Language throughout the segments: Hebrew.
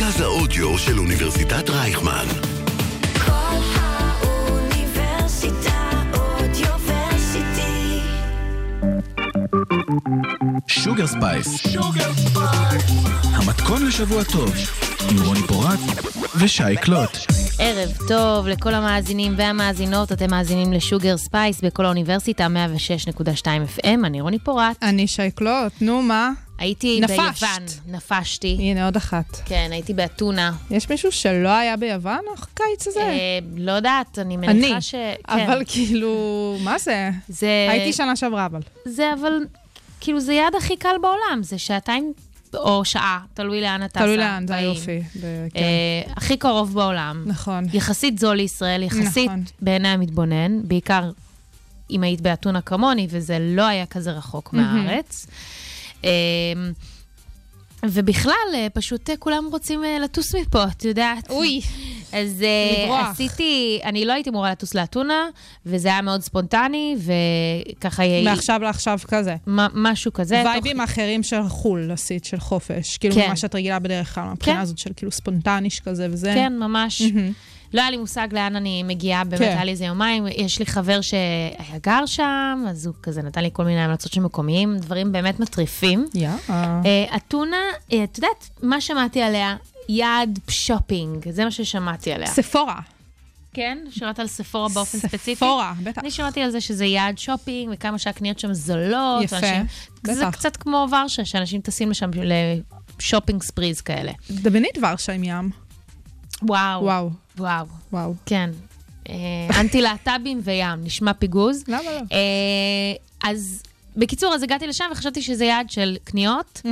מרכז האודיו של אוניברסיטת רייכמן. קול האוניברסיטה Audioversity. Sugar Spice. המתכון לשבוע טוב, עם רוני פורט ושי קלוט. ערב טוב לכל המאזינים והמאזינות, אתם מאזינים ל Sugar Spice בקול האוניברסיטה 106.2 FM, אני רוני פורט. אני שי קלוט, נו מה? הייתי נפשת. ביוון, נפשתי. הנה עוד אחת. כן, הייתי באתונה. יש מישהו שלא היה ביוון הקיץ הזה? אה, לא יודעת, אני אני, מניחה ש... כן. אבל כאילו, מה זה? זה... הייתי שנה שעברה אבל. זה אבל, כאילו, זה יעד הכי קל בעולם, זה שעתיים או שעה, תלוי לאן אתה תלוי לאן, זה. היופי. ב- כן. אה, הכי קרוב בעולם. נכון. יחסית זול לישראל, יחסית נכון. בעיני המתבונן, בעיקר אם היית באתונה כמוני, וזה לא היה כזה רחוק מהמם. מהארץ. אה, ובכלל, אה, פשוט אה, כולם רוצים אה, לטוס מפה, את יודעת. אוי. אז לברוח. עשיתי, אני לא הייתי אמורה לטוס לאתונה, וזה היה מאוד ספונטני, וככה יהיה מעכשיו לעכשיו כזה. משהו כזה. וייבים אחרים של חו"ל עשית, של חופש. כאילו, כן. מה שאת רגילה בדרך כלל, מהבחינה כן. הזאת של כאילו ספונטני שכזה וזה. כן, ממש. מהמם. לא היה לי מושג לאן אני מגיעה, באמת כן. היה לי איזה יומיים. יש לי חבר שהיה גר שם, אז הוא כזה נתן לי כל מיני המלצות של מקומיים, דברים באמת מטריפים. יא. אה, אתונה, אה, את יודעת, מה שמעתי עליה? יעד שופינג, זה מה ששמעתי עליה. Sephora. כן? שמעת על Sephora באופן ספציפי? Sephora, בטח. אני שמעתי על זה שזה יעד שופינג, וכמה שהקניות שם זולות. יפה, ואנשים- זה בטח. קצת כמו ורשה, שאנשים טסים לשם לשופינג ספריז כאלה. דמייני את ורשה עם ים. וואו. וואו, וואו. וואו. כן. אה, אנטי-להט"בים וים, נשמע פיגוז. למה לא? אה, אז בקיצור, אז הגעתי לשם וחשבתי שזה יעד של קניות.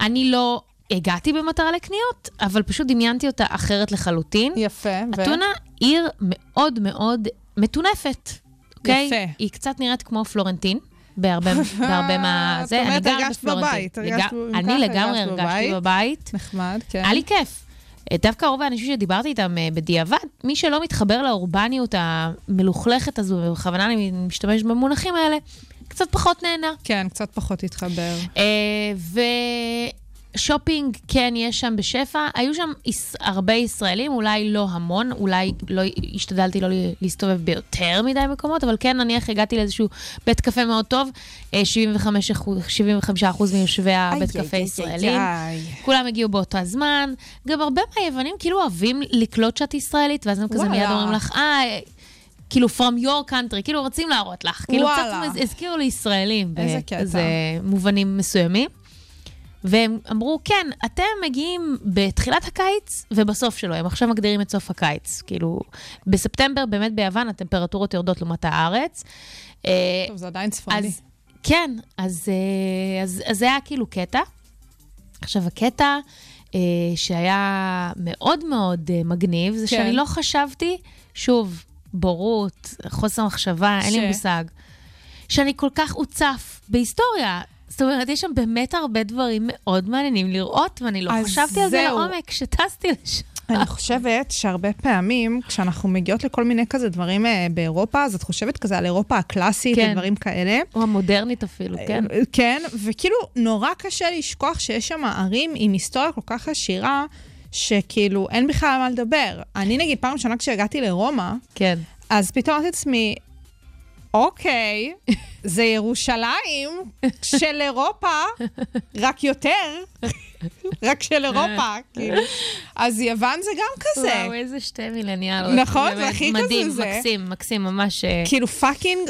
אני לא הגעתי במטרה לקניות, אבל פשוט דמיינתי אותה אחרת לחלוטין. יפה. אתונה עיר מאוד מאוד מטונפת, אוקיי? יפה. היא קצת נראית כמו פלורנטין. בהרבה, בהרבה מה... את זה, אני אומרת, הרגשת בפלורנטין. בבית, הרגשת- אני לגמרי הרגשת הרגשתי. בבית. נחמד, כן. היה לי כיף. אה, דווקא רוב האנשים שדיברתי איתם אה, בדיעבד, מי שלא מתחבר לאורבניות המלוכלכת הזו, ובכוונה אני משתמשת במונחים האלה, קצת פחות נהנה. כן, קצת פחות התחבר. אה, ושופינג, כן, יש שם בשפע. היו שם יש, הרבה ישראלים, אולי לא המון, אולי לא השתדלתי לא להסתובב ביותר מדי מקומות, אבל כן, נניח הגעתי לאיזשהו בית קפה מאוד טוב, אה, 75 אחוז, 75% מיושבי הבית קפה ישראלים. כולם הגיעו באותו הזמן. גם הרבה מהיוונים כאילו אוהבים לקלוט שאת ישראלית, ואז הם כזה מיד וואלה. אומרים לך, אה, כאילו, from your country, כאילו, רוצים להראות לך. כאילו, וואלה. קצת הזכירו לי ישראלים. איזה קטע. באיזה מובנים מסוימים. והם אמרו, כן, אתם מגיעים בתחילת הקיץ ובסוף שלו, הם עכשיו מגדירים את סוף הקיץ. כאילו, בספטמבר, באמת ביוון, הטמפרטורות יורדות לעומת הארץ. אה, טוב, זה עדיין צפוני. אז כן, אז, אה, אז, אז זה היה כאילו קטע. עכשיו, הקטע אה, שהיה מאוד מאוד אה, מגניב, זה כן. שאני לא חשבתי, שוב, בורות, חוסר מחשבה, אין ש- לי מושג, שאני כל כך הוצף בהיסטוריה. זאת אומרת, יש שם באמת הרבה דברים מאוד מעניינים לראות, ואני לא חשבתי על זה זהו. לעומק כשטסתי לשם. אני חושבת שהרבה פעמים, כשאנחנו מגיעות לכל מיני כזה דברים אה, באירופה, אז את חושבת כזה על אירופה הקלאסית כן. ודברים כאלה. או המודרנית אפילו, כן? אה, כן, וכאילו נורא קשה לשכוח שיש שם ערים עם היסטוריה כל כך עשירה, שכאילו אין בכלל על מה לדבר. אני נגיד פעם ראשונה כשהגעתי לרומא, כן. אז פתאום אמרתי לעצמי, אוקיי, זה ירושלים של אירופה, רק יותר, רק של אירופה, כאילו. אז יוון זה גם כזה. וואו, איזה שתי מילניאלות. נכון, זה הכי כזה מדהים, זה. מקסים, מקסים, ממש... אה, כאילו fucking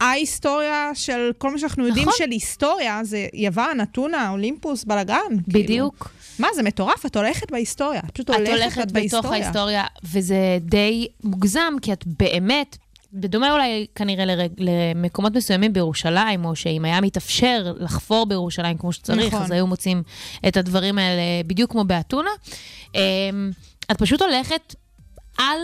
ההיסטוריה של כל מה שאנחנו יודעים נכון. של היסטוריה, זה יוון, אתונה, אולימפוס, בלאגן. בדיוק. כאילו. מה, זה מטורף, את הולכת בהיסטוריה. את פשוט את הולכת, הולכת ואת בתוך בהיסטוריה. ההיסטוריה, וזה די מוגזם, כי את באמת, בדומה אולי כנראה לרג, למקומות מסוימים בירושלים, או שאם היה מתאפשר לחפור בירושלים כמו שצריך, נכון. אז היו מוצאים את הדברים האלה בדיוק כמו באתונה. אמ, את פשוט הולכת על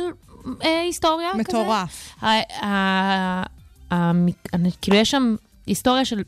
אה, היסטוריה כזה. מטורף. ה- ה- המ- אני- כאילו, יש שם היסטוריה של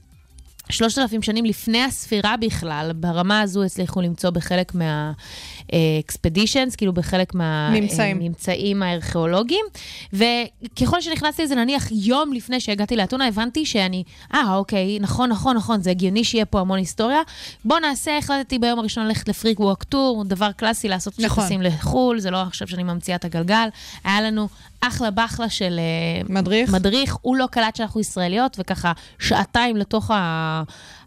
שלושת אלפים שנים לפני הספירה בכלל, ברמה הזו הצליחו למצוא בחלק מה-expeditions, כאילו בחלק ממצאים. מהממצאים הארכיאולוגיים. וככל שנכנסתי לזה, נניח יום לפני שהגעתי לאתונה, הבנתי שאני, אה, אוקיי, נכון, נכון, נכון, זה הגיוני שיהיה פה המון היסטוריה. בוא נעשה, החלטתי ביום הראשון ללכת לפריק ווק טור, דבר קלאסי לעשות נכון. כשטסים לחו"ל, זה לא עכשיו שאני ממציאה את הגלגל. היה לנו אחלה בחלה של... אה, מדריך? מדריך, הוא לא קלט שאנחנו ישראליות, וככה שעתיים לתוך ה...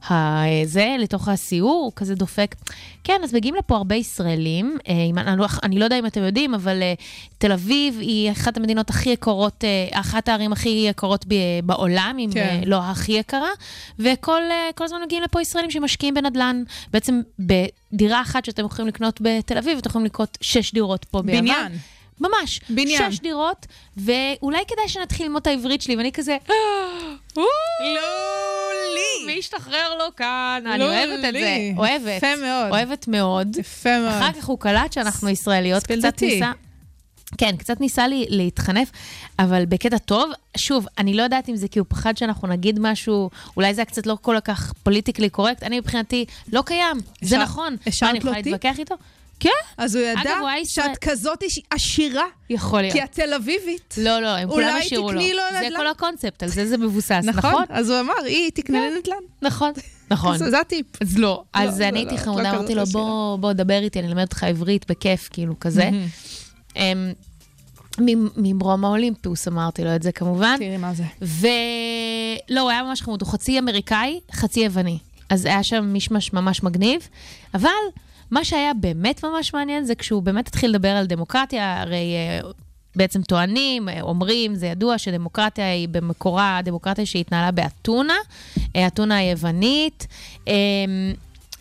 ה... זה, לתוך הסיור, הוא כזה דופק. כן, אז מגיעים לפה הרבה ישראלים. אה, אם, אני, לא- אני לא יודע אם אתם יודעים, אבל אה, תל אביב היא אחת המדינות הכי יקרות, אחת הערים הכי יקרות ב, בעולם, אם כן. לא הכי יקרה, וכל כל הזמן מגיעים לפה ישראלים שמשקיעים בנדל"ן. בעצם בדירה אחת שאתם יכולים לקנות בתל אביב, אתם יכולים לקנות שש דירות פה ביוון. בניין. ממש. בניין. שש דירות, ואולי כדאי שנתחיל ללמוד את העברית שלי, ואני כזה, לא לי. מי השתחרר לו כאן? אני אוהבת את זה. אוהבת. יפה מאוד. אוהבת מאוד. יפה מאוד. אחר כך הוא קלט שאנחנו ישראליות, קצת. ניסה... כן, קצת ניסה לי להתחנף, אבל בקטע טוב. שוב, אני לא יודעת אם זה כי הוא פחד שאנחנו נגיד משהו, אולי זה היה קצת לא כל כך politically correct, אני מבחינתי, לא קיים, זה נכון. השארת מה, אני יכולה לו טיפ? להתווכח איתו? כן, אז הוא ידע אגב, הוא היה ישראל- שאת כזאת עשירה, יכול להיות. כי את תל אביבית. לא, לא, הם כולם אולי השאירו לו. תקני לו זה נדל"ן. כל הקונספט, על זה זה מבוסס, נכון? נכון? אז הוא אמר, היא תקנה לי נדל"ן. נכון, נכון. זה זה הטיפ. אז לא. אז זה אני לא- הייתי את חמודה, לא אמרתי לו. בוא דבר איתי, אני אלמד אותך עברית בכיף, כאילו, כזה. אמ, ממרום האולימפוס אמרתי לו את זה כמובן. תראי מה זה. ולא, הוא היה ממש חמוד, הוא חצי אמריקאי, חצי יווני. אז היה שם מישמש ממש מגניב, אבל מה שהיה באמת ממש מעניין זה כשהוא באמת התחיל לדבר על דמוקרטיה, הרי אה, בעצם טוענים, אה, אומרים, זה ידוע שדמוקרטיה היא במקורה דמוקרטיה שהתנהלה באתונה, אה, אתונה היוונית. אה,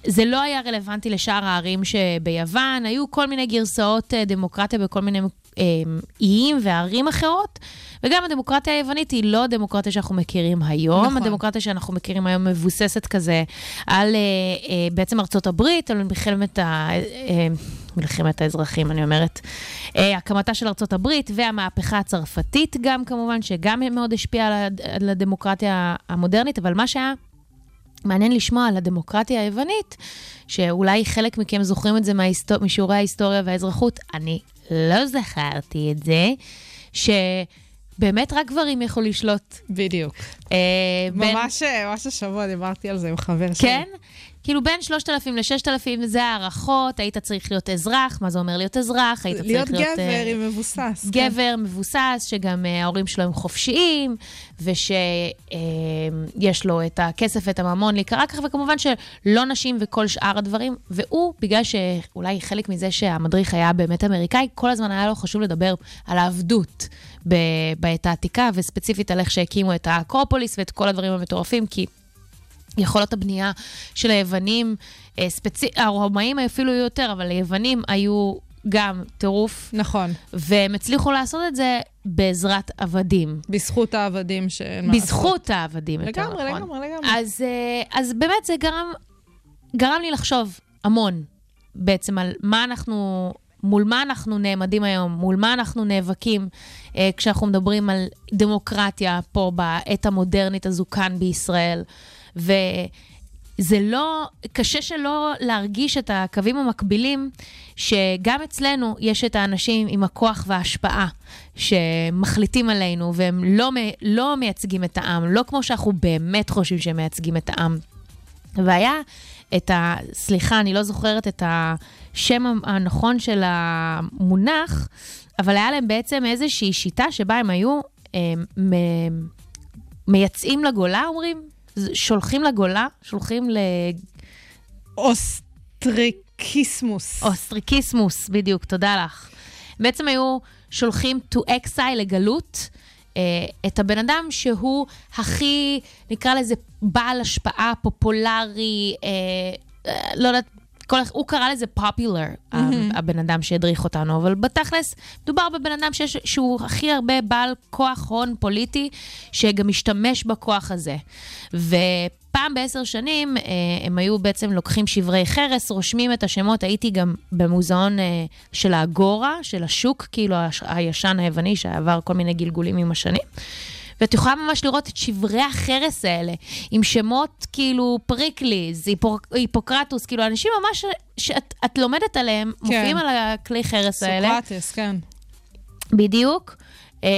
זה לא היה רלוונטי לשאר הערים שביוון, היו כל מיני גרסאות דמוקרטיה בכל מיני איים וערים אחרות, וגם הדמוקרטיה היוונית היא לא הדמוקרטיה שאנחנו מכירים היום. נכון. הדמוקרטיה שאנחנו מכירים היום מבוססת כזה על אה, אה, בעצם ארצות הברית, על מלחמת, ה, אה, מלחמת האזרחים, אני אומרת, אה, הקמתה של ארצות הברית והמהפכה הצרפתית גם כמובן, שגם מאוד השפיעה על הדמוקרטיה המודרנית, אבל מה שהיה... מעניין לשמוע על הדמוקרטיה היוונית, שאולי חלק מכם זוכרים את זה מההיסטור... משיעורי ההיסטוריה והאזרחות, אני לא זכרתי את זה, שבאמת רק גברים יכלו לשלוט. בדיוק. אה, בין- ממש ממש השבוע דיברתי על זה עם חבר שלי. כן? כאילו בין 3,000 ל-6,000 זה הערכות, היית צריך להיות אזרח, מה זה אומר להיות אזרח? היית להיות צריך להיות... גבר אה, עם מבוסס. כן. גבר מבוסס, שגם אה, ההורים שלו הם חופשיים, ושיש לו את הכסף ואת הממון להיקרא כך, וכמובן שלא נשים וכל שאר הדברים. והוא, בגלל שאולי חלק מזה שהמדריך היה באמת אמריקאי, כל הזמן היה לו חשוב לדבר על העבדות בעת העתיקה, וספציפית על איך שהקימו את האקרופוליס ואת כל הדברים המטורפים, כי... יכולות הבנייה של היוונים, אה, ספצי... הרומאים אפילו יותר, אבל היוונים היו גם טירוף, נכון. והם הצליחו לעשות את זה בעזרת עבדים. בזכות העבדים שאין מה לעשות. בזכות העבדים, יותר לגמרי, נכון. לגמרי, לגמרי. אז, אה, אז באמת זה גרם, גרם לי לחשוב המון בעצם על מה אנחנו, מול מה אנחנו נעמדים היום, מול מה אנחנו נאבקים אה, כשאנחנו מדברים על דמוקרטיה פה בעת המודרנית הזו כאן בישראל. וזה לא, קשה שלא להרגיש את הקווים המקבילים, שגם אצלנו יש את האנשים עם הכוח וההשפעה שמחליטים עלינו, והם לא, לא מייצגים את העם, לא כמו שאנחנו באמת חושבים שהם מייצגים את העם. והיה את ה... סליחה, אני לא זוכרת את השם הנכון של המונח, אבל היה להם בעצם איזושהי שיטה שבה הם היו אה, מ- מייצאים לגולה, אומרים? שולחים לגולה, שולחים אוסטרקיסמוס. לאוסטרקיסמוס, בדיוק, תודה לך. בעצם היו שולחים to exile לגלות. אה, את הבן אדם שהוא הכי, נקרא לזה, בעל השפעה, פופולרי, אה, אה, לא יודעת, כל, הוא קרא לזה popular, mm-hmm. הבן אדם שהדריך אותנו, אבל בתכלס, מדובר בבן אדם שיש, שהוא הכי הרבה בעל כוח הון פוליטי, שגם משתמש בכוח הזה. ופעם בעשר שנים, אה, הם היו בעצם לוקחים שברי חרס, רושמים את השמות, הייתי גם במוזיאון אה, של האגורה, של השוק, כאילו הישן היווני, שעבר כל מיני גלגולים עם השנים. ואת יכולה ממש לראות את שברי החרס האלה, עם שמות כאילו פריקלס, היפוק, היפוקרטוס, כאילו אנשים ממש שאת את לומדת עליהם, כן. מופיעים על הכלי חרס האלה. סוקרטס, כן. בדיוק. אה,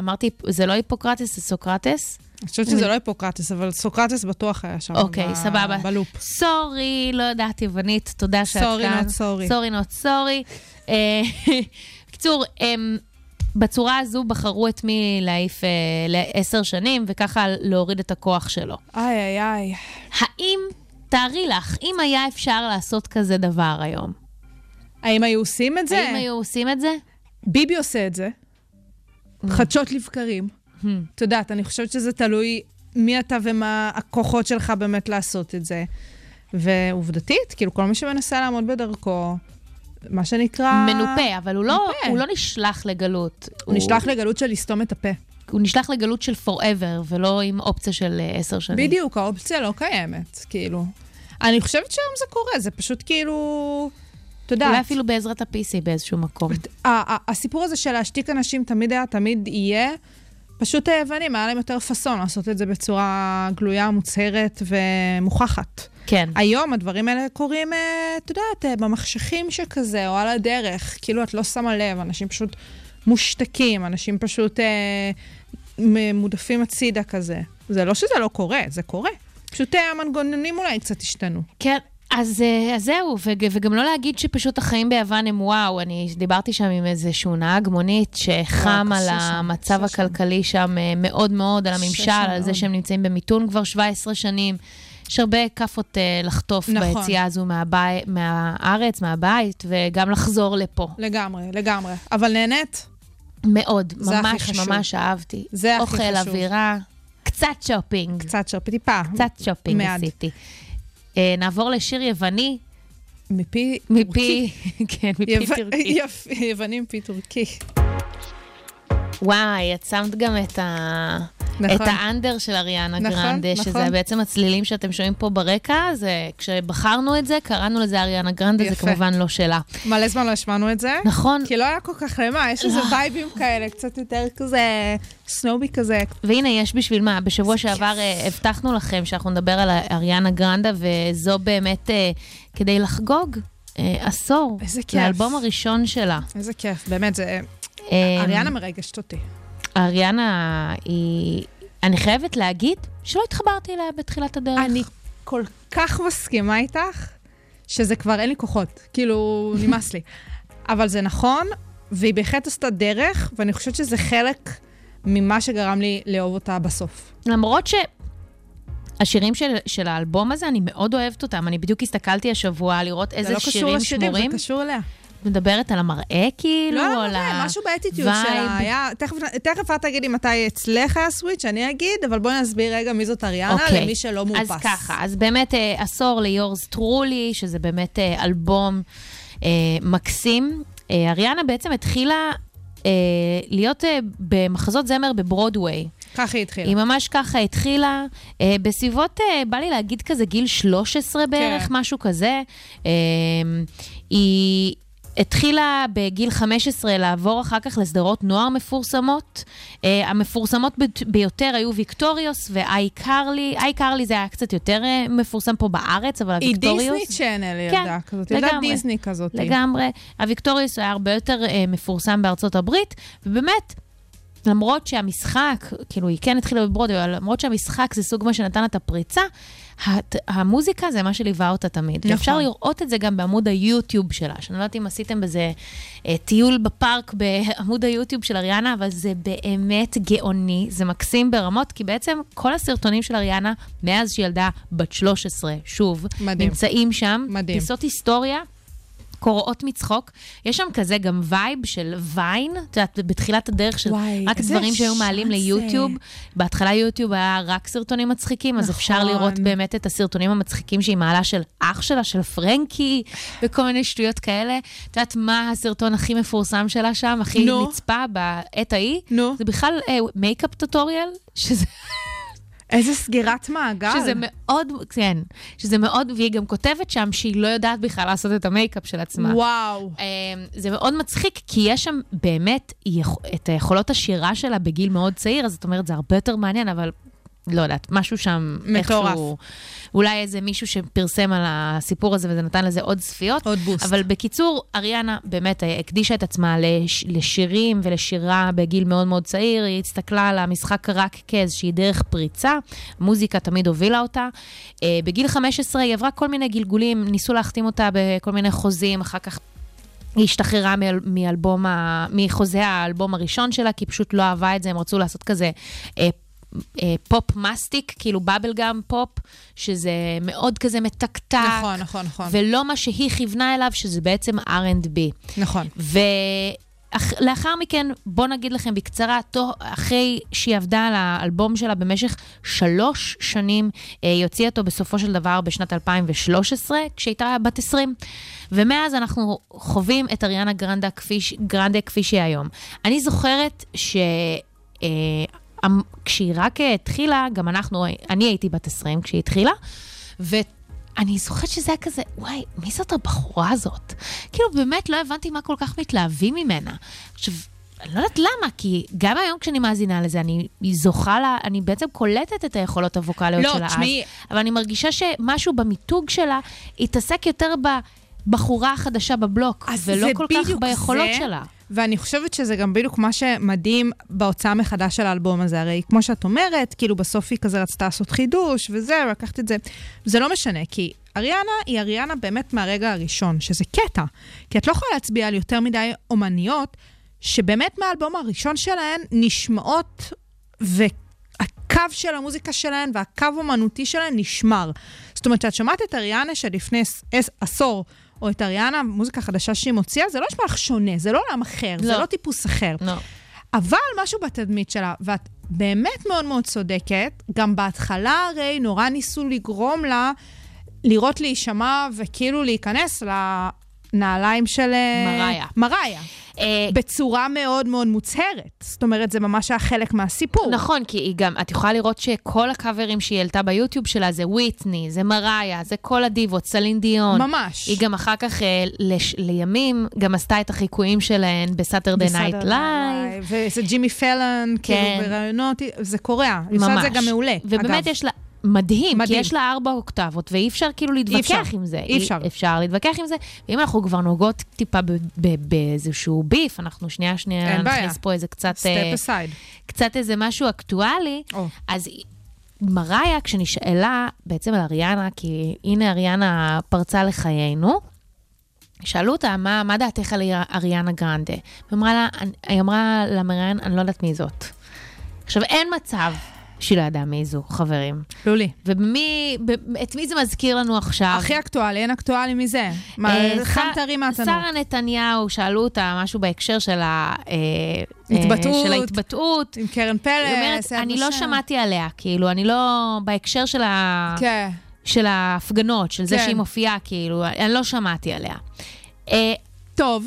אמרתי, זה לא היפוקרטס, זה סוקרטס. אני חושבת שזה לא היפוקרטס, אבל סוקרטס בטוח היה שם. אוקיי, סבבה. בלופ. Sorry, לא יודעת יוונית, תודה שאת כאן. Sorry, not sorry. Sorry, not sorry. בקיצור, בצורה הזו בחרו את מי להעיף אה, לעשר שנים, וככה להוריד את הכוח שלו. איי, איי, איי. האם, תארי לך, אם היה אפשר לעשות כזה דבר היום, האם היו עושים את זה? האם היו עושים את זה? ביבי עושה את זה. חדשות לבקרים. את יודעת, אני חושבת שזה תלוי מי אתה ומה הכוחות שלך באמת לעשות את זה. ועובדתית, כאילו, כל מי שמנסה לעמוד בדרכו, מה שנקרא... מנופה, אבל הוא לא, הוא לא נשלח לגלות. הוא, הוא נשלח לגלות של לסתום את הפה. הוא נשלח לגלות של forever, ולא עם אופציה של אה, עשר שנים. בדיוק, האופציה לא קיימת, כאילו. אני חושבת שהיום זה קורה, זה פשוט כאילו... את יודעת. אולי אפילו בעזרת ה-PC באיזשהו מקום. הסיפור הזה של להשתיק אנשים תמיד היה, תמיד יהיה. פשוט היוונים, היה להם יותר פאסון לעשות את זה בצורה גלויה, מוצהרת ומוכחת. כן. היום הדברים האלה קורים, אה, את יודעת, אה, במחשכים שכזה, או על הדרך. כאילו, את לא שמה לב, אנשים פשוט מושתקים, אנשים פשוט אה, מודפים הצידה כזה. זה לא שזה לא קורה, זה קורה. פשוט אה, המנגנונים אולי קצת השתנו. כן, אז, אז זהו, וגם לא להגיד שפשוט החיים ביוון הם וואו. אני דיברתי שם עם איזשהו נהג מונית שחם על המצב הכלכלי שם מאוד מאוד, על הממשל, על זה שהם נמצאים במיתון כבר 17 שנים. יש הרבה כאפות uh, לחטוף נכון. ביציאה הזו מהבי... מהארץ, מהבית, וגם לחזור לפה. לגמרי, לגמרי. אבל נהנית? מאוד, ממש ממש אהבתי. זה הכי חשוב. אוכל, אווירה, קצת שופינג. קצת שופינג, טיפה. קצת שופינג מעד. עשיתי. אה, נעבור לשיר יווני. מפי מפי, כן, מפי יו... טורקי. יווני מפי טורקי. וואי, את שמת גם את ה... נכון. את ה under של אריאנה נכון, גרנדה, נכון. שזה בעצם הצלילים שאתם שומעים פה ברקע, זה, כשבחרנו את זה, קראנו לזה אריאנה גרנדה, יפה. זה כמובן לא שלה. מלא זמן לא השמענו את זה. נכון. כי לא היה כל כך למה, יש איזה וייבים כאלה, קצת יותר כזה, סנובי כזה. והנה, יש בשביל מה, בשבוע שעבר uh, הבטחנו לכם שאנחנו נדבר על אריאנה גרנדה, וזו באמת uh, כדי לחגוג. uh, עשור. איזה כיף. לאלבום הראשון שלה. איזה כיף, באמת, זה... אריאנה מרגשת אותי. אריאנה היא... אני חייבת להגיד שלא התחברתי אליה בתחילת הדרך. אני כל כך מסכימה איתך, שזה כבר אין לי כוחות. כאילו, נמאס לי. אבל זה נכון, והיא בהחלט עשתה דרך, ואני חושבת שזה חלק ממה שגרם לי לאהוב אותה בסוף. למרות ש... השירים של, של האלבום הזה, אני מאוד אוהבת אותם. אני בדיוק הסתכלתי השבוע לראות איזה לא שירים שמורים. זה לא קשור לשירים, זה קשור אליה. מדברת על המראה כאילו? לא על המראה, משהו באטיטיוד שלה. היה, תכף, תכף את תגידי מתי אצלך היה סוויץ', אני אגיד, אבל בואי נסביר רגע מי זאת אריאנה, okay. אוקיי. למי שלא מאופס. אז ככה, אז באמת אה, עשור ליורס טרולי, שזה באמת אה, אלבום אה, מקסים. אה, אריאנה בעצם התחילה אה, להיות אה, במחזות זמר בברודוויי. ככה היא התחילה. היא ממש ככה התחילה, אה, בסביבות, אה, בא לי להגיד כזה גיל 13 בערך, כן. משהו כזה. אה, היא... התחילה בגיל 15 לעבור אחר כך לסדרות נוער מפורסמות. Uh, המפורסמות ביותר היו Victorious ו iCarly. iCarly זה היה קצת יותר uh, מפורסם פה בארץ, אבל ה Victorious... היא Disney Channel, כן, ילדה כזאת. ילדה דיסני כזאת. לגמרי. ה Victorious היה הרבה יותר uh, מפורסם בארצות הברית, ובאמת... למרות שהמשחק, כאילו, היא כן התחילה בברודווי, אבל למרות שהמשחק זה סוג מה שנתן לה את הפריצה, המוזיקה זה מה שליווה אותה תמיד. נכון. ואפשר לראות את זה גם בעמוד היוטיוב שלה, שאני לא יודעת אם עשיתם בזה אה, טיול בפארק בעמוד היוטיוב של אריאנה, אבל זה באמת גאוני, זה מקסים ברמות, כי בעצם כל הסרטונים של אריאנה, מאז שהיא ילדה בת 13, שוב, מדהים. נמצאים שם. מדהים. פיסות היסטוריה. קורעות מצחוק. יש שם כזה גם vibe של Vine, את יודעת, בתחילת הדרך של וואי, רק דברים שהיו מעלים ליוטיוב. בהתחלה יוטיוב היה רק סרטונים מצחיקים, נכון. אז אפשר לראות באמת את הסרטונים המצחיקים שהיא מעלה של אח שלה, של פרנקי, וכל מיני שטויות כאלה. את יודעת מה הסרטון הכי מפורסם שלה שם, הכי נו. נצפה בעת ההיא? נו. זה בכלל makeup uh, tutorial, שזה... איזה סגירת מעגל. שזה מאוד, כן, שזה מאוד, והיא גם כותבת שם שהיא לא יודעת בכלל לעשות את המייקאפ של עצמה. וואו. אמ, זה מאוד מצחיק, כי יש שם באמת את היכולות השירה שלה בגיל מאוד צעיר, אז זאת אומרת, זה הרבה יותר מעניין, אבל לא יודעת, משהו שם מטורף. איכשהו... אולי איזה מישהו שפרסם על הסיפור הזה וזה נתן לזה עוד צפיות. עוד boost. אבל בקיצור, אריאנה באמת הקדישה את עצמה לש, לשירים ולשירה בגיל מאוד מאוד צעיר. היא הסתכלה על המשחק רק כאיזושהי דרך פריצה. מוזיקה תמיד הובילה אותה. אה, בגיל 15 היא עברה כל מיני גלגולים, ניסו להחתים אותה בכל מיני חוזים, אחר כך... היא השתחררה מאל- מאלבום ה... מחוזה האלבום הראשון שלה, כי פשוט לא אהבה את זה, הם רצו לעשות כזה אה, אה, פופ מסטיק, כאילו bubble gum pop, שזה מאוד כזה מתקתק. נכון, נכון, נכון. ולא מה שהיא כיוונה אליו, שזה בעצם R&B. נכון. ולאחר מכן, בואו נגיד לכם בקצרה, תו, אחרי שהיא עבדה על האלבום שלה במשך שלוש שנים, אה, היא הוציאה אותו בסופו של דבר בשנת 2013, כשהייתה בת 20. ומאז אנחנו חווים את אריאנה גרנדה כפי, גרנדה כפי שהיא היום. אני זוכרת ש... אה, כשהיא רק התחילה, גם אנחנו, אני הייתי בת 20 כשהיא התחילה, ואני זוכרת שזה היה כזה, וואי, מי זאת הבחורה הזאת? כאילו, באמת לא הבנתי מה כל כך מתלהבים ממנה. עכשיו, אני לא יודעת למה, כי גם היום כשאני מאזינה לזה, אני זוכה לה, אני בעצם קולטת את היכולות הווקאליות לא, שלה אז. תשמעי- אבל אני מרגישה שמשהו במיתוג שלה התעסק יותר בבחורה החדשה בבלוק, אז ולא כל כך ביכולות זה. שלה. ואני חושבת שזה גם בדיוק מה שמדהים בהוצאה מחדש של האלבום הזה. הרי כמו שאת אומרת, כאילו בסוף היא כזה רצתה לעשות חידוש וזה, לקחת את זה. זה לא משנה, כי אריאנה היא אריאנה באמת מהרגע הראשון, שזה קטע. כי את לא יכולה להצביע על יותר מדי אומניות, שבאמת מהאלבום הראשון שלהן נשמעות, והקו של המוזיקה שלהן והקו האומנותי שלהן נשמר. זאת אומרת, כשאת שומעת את אריאנה שלפני עש- עש- עשור, או את אריאנה, מוזיקה חדשה שהיא מוציאה, זה לא נשמע לך שונה, זה לא עולם אחר, זה לא. לא טיפוס אחר. לא. אבל משהו בתדמית שלה, ואת באמת מאוד מאוד צודקת, גם בהתחלה הרי נורא ניסו לגרום לה לראות להישמע וכאילו להיכנס לנעליים של... אה, מריה. מריה. אה, בצורה מאוד מאוד מוצהרת. זאת אומרת, זה ממש היה חלק מהסיפור. נכון, כי היא גם, את יכולה לראות שכל הקאברים שהיא העלתה ביוטיוב שלה זה וויטני, זה מריה, זה כל הדיבות, סלין דיון. ממש. היא גם אחר כך, אה, לש, לימים, גם עשתה את החיקויים שלהן ב Saturday Night Live. וזה ג'ימי פלן, כאילו, כן. בראיונות, זה קורע. היא עושה את זה גם מעולה, ובאמת אגב. יש לה... מדהים, מדהים. כי יש לה ארבע אוקטבות, ואי אפשר כאילו להתווכח אפשר, עם זה. אי אפשר. אפשר להתווכח עם זה, ואם אנחנו כבר נוגעות טיפה באיזשהו beef, אנחנו שנייה שנייה. נכניס פה איזה קצת... אה, step aside. קצת איזה משהו אקטואלי, או. אז היא- מריה, כשנשאלה בעצם על אריאנה, כי הנה אריאנה פרצה לחיינו, שאלו אותה, מה, מה דעתך על אריאנה גרנדה? ואמרה לה, היא אמרה למראיין, אני לא יודעת מי זאת. עכשיו, אין מצב שהיא לא ידעה מי זו, חברים. לולי. ומי, את מי זה מזכיר לנו עכשיו? הכי אקטואלי, אין אקטואלי מזה. מה, אה, חם ש- טרי מהתנור. שרה נתניהו, שאלו אותה משהו בהקשר של ה... אה, אה, התבטאות. של ההתבטאות. עם קרן היא אומרת, פלס, אני לא. שמעתי עליה, כאילו, אני לא... בהקשר של, ה... כן. של ההפגנות, של זה כן. שהיא מופיעה, כאילו, אני לא שמעתי עליה. טוב.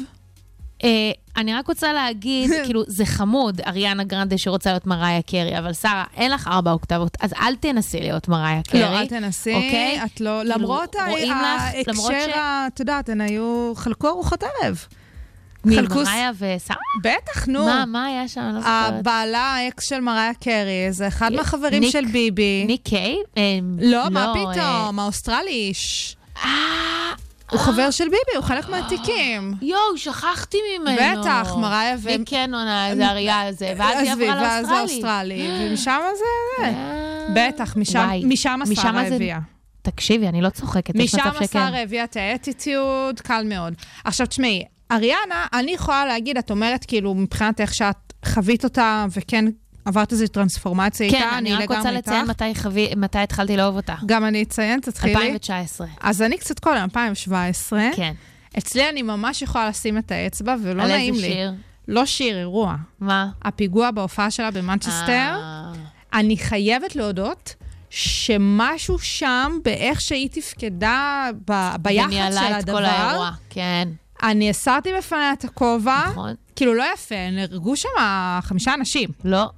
אה, אני רק רוצה להגיד, כאילו, זה חמוד, אריאנה גרנדה שרוצה להיות מריה קרי, אבל שרה, אין לך ארבע אוקטבות, אז אל תנסי להיות מריה קרי. לא, אל תנסי, אוקיי? את לא, כאילו, למרות ההקשר, את יודעת, הן היו, חלקו ארוחת ערב. מי, חלקו מריה ושרה? בטח, נו. מה, מה היה שם? אני לא זוכרת. הבעלה, האקס של מריה קרי, זה אחד אה, מהחברים של ביבי. ניק קיי? אה, לא, מה אה, פתאום, האוסטרלי איש. אה, הוא חבר של ביבי, הוא חלק מהתיקים. יואו, שכחתי ממנו. בטח, מריה ו- מי כן זה אריה הזה, ואז היא עברה ואז זה לאוסטרלי. אוסטרלי, ומשם זה... אה, בטח, משם השרה הביאה. תקשיבי, אני לא צוחקת, יש משם מצב שכן. השר הביאה את האטיטיוד, קל מאוד. עכשיו, תשמעי, אריאנה, אני יכולה להגיד, את אומרת, כאילו, מבחינת איך שאת חווית אותה, וכן עברת איזו טרנספורמציה איתה, כן, אני רק רוצה לגמרי לציין איתך. מתי חווי- מתי התחלתי לאהוב אותה. גם אני אציין, תתחילי. 2019. אז אני קצת קודם, 2017. כן. אצלי אני ממש יכולה לשים את האצבע, ולא על נעים איזה לי. שיר? לא שיר, אירוע. מה? הפיגוע בהופעה שלה במנצ'סטר. אה, אני חייבת להודות שמשהו שם, באיך שהיא תפקדה, ב- ביחד של וניהלה את כל הדבר, האירוע, כן, אני הסרתי בפניה את הכובע. נכון. כאילו, לא יפה, נהרגו שם חמישה אנשים. לא.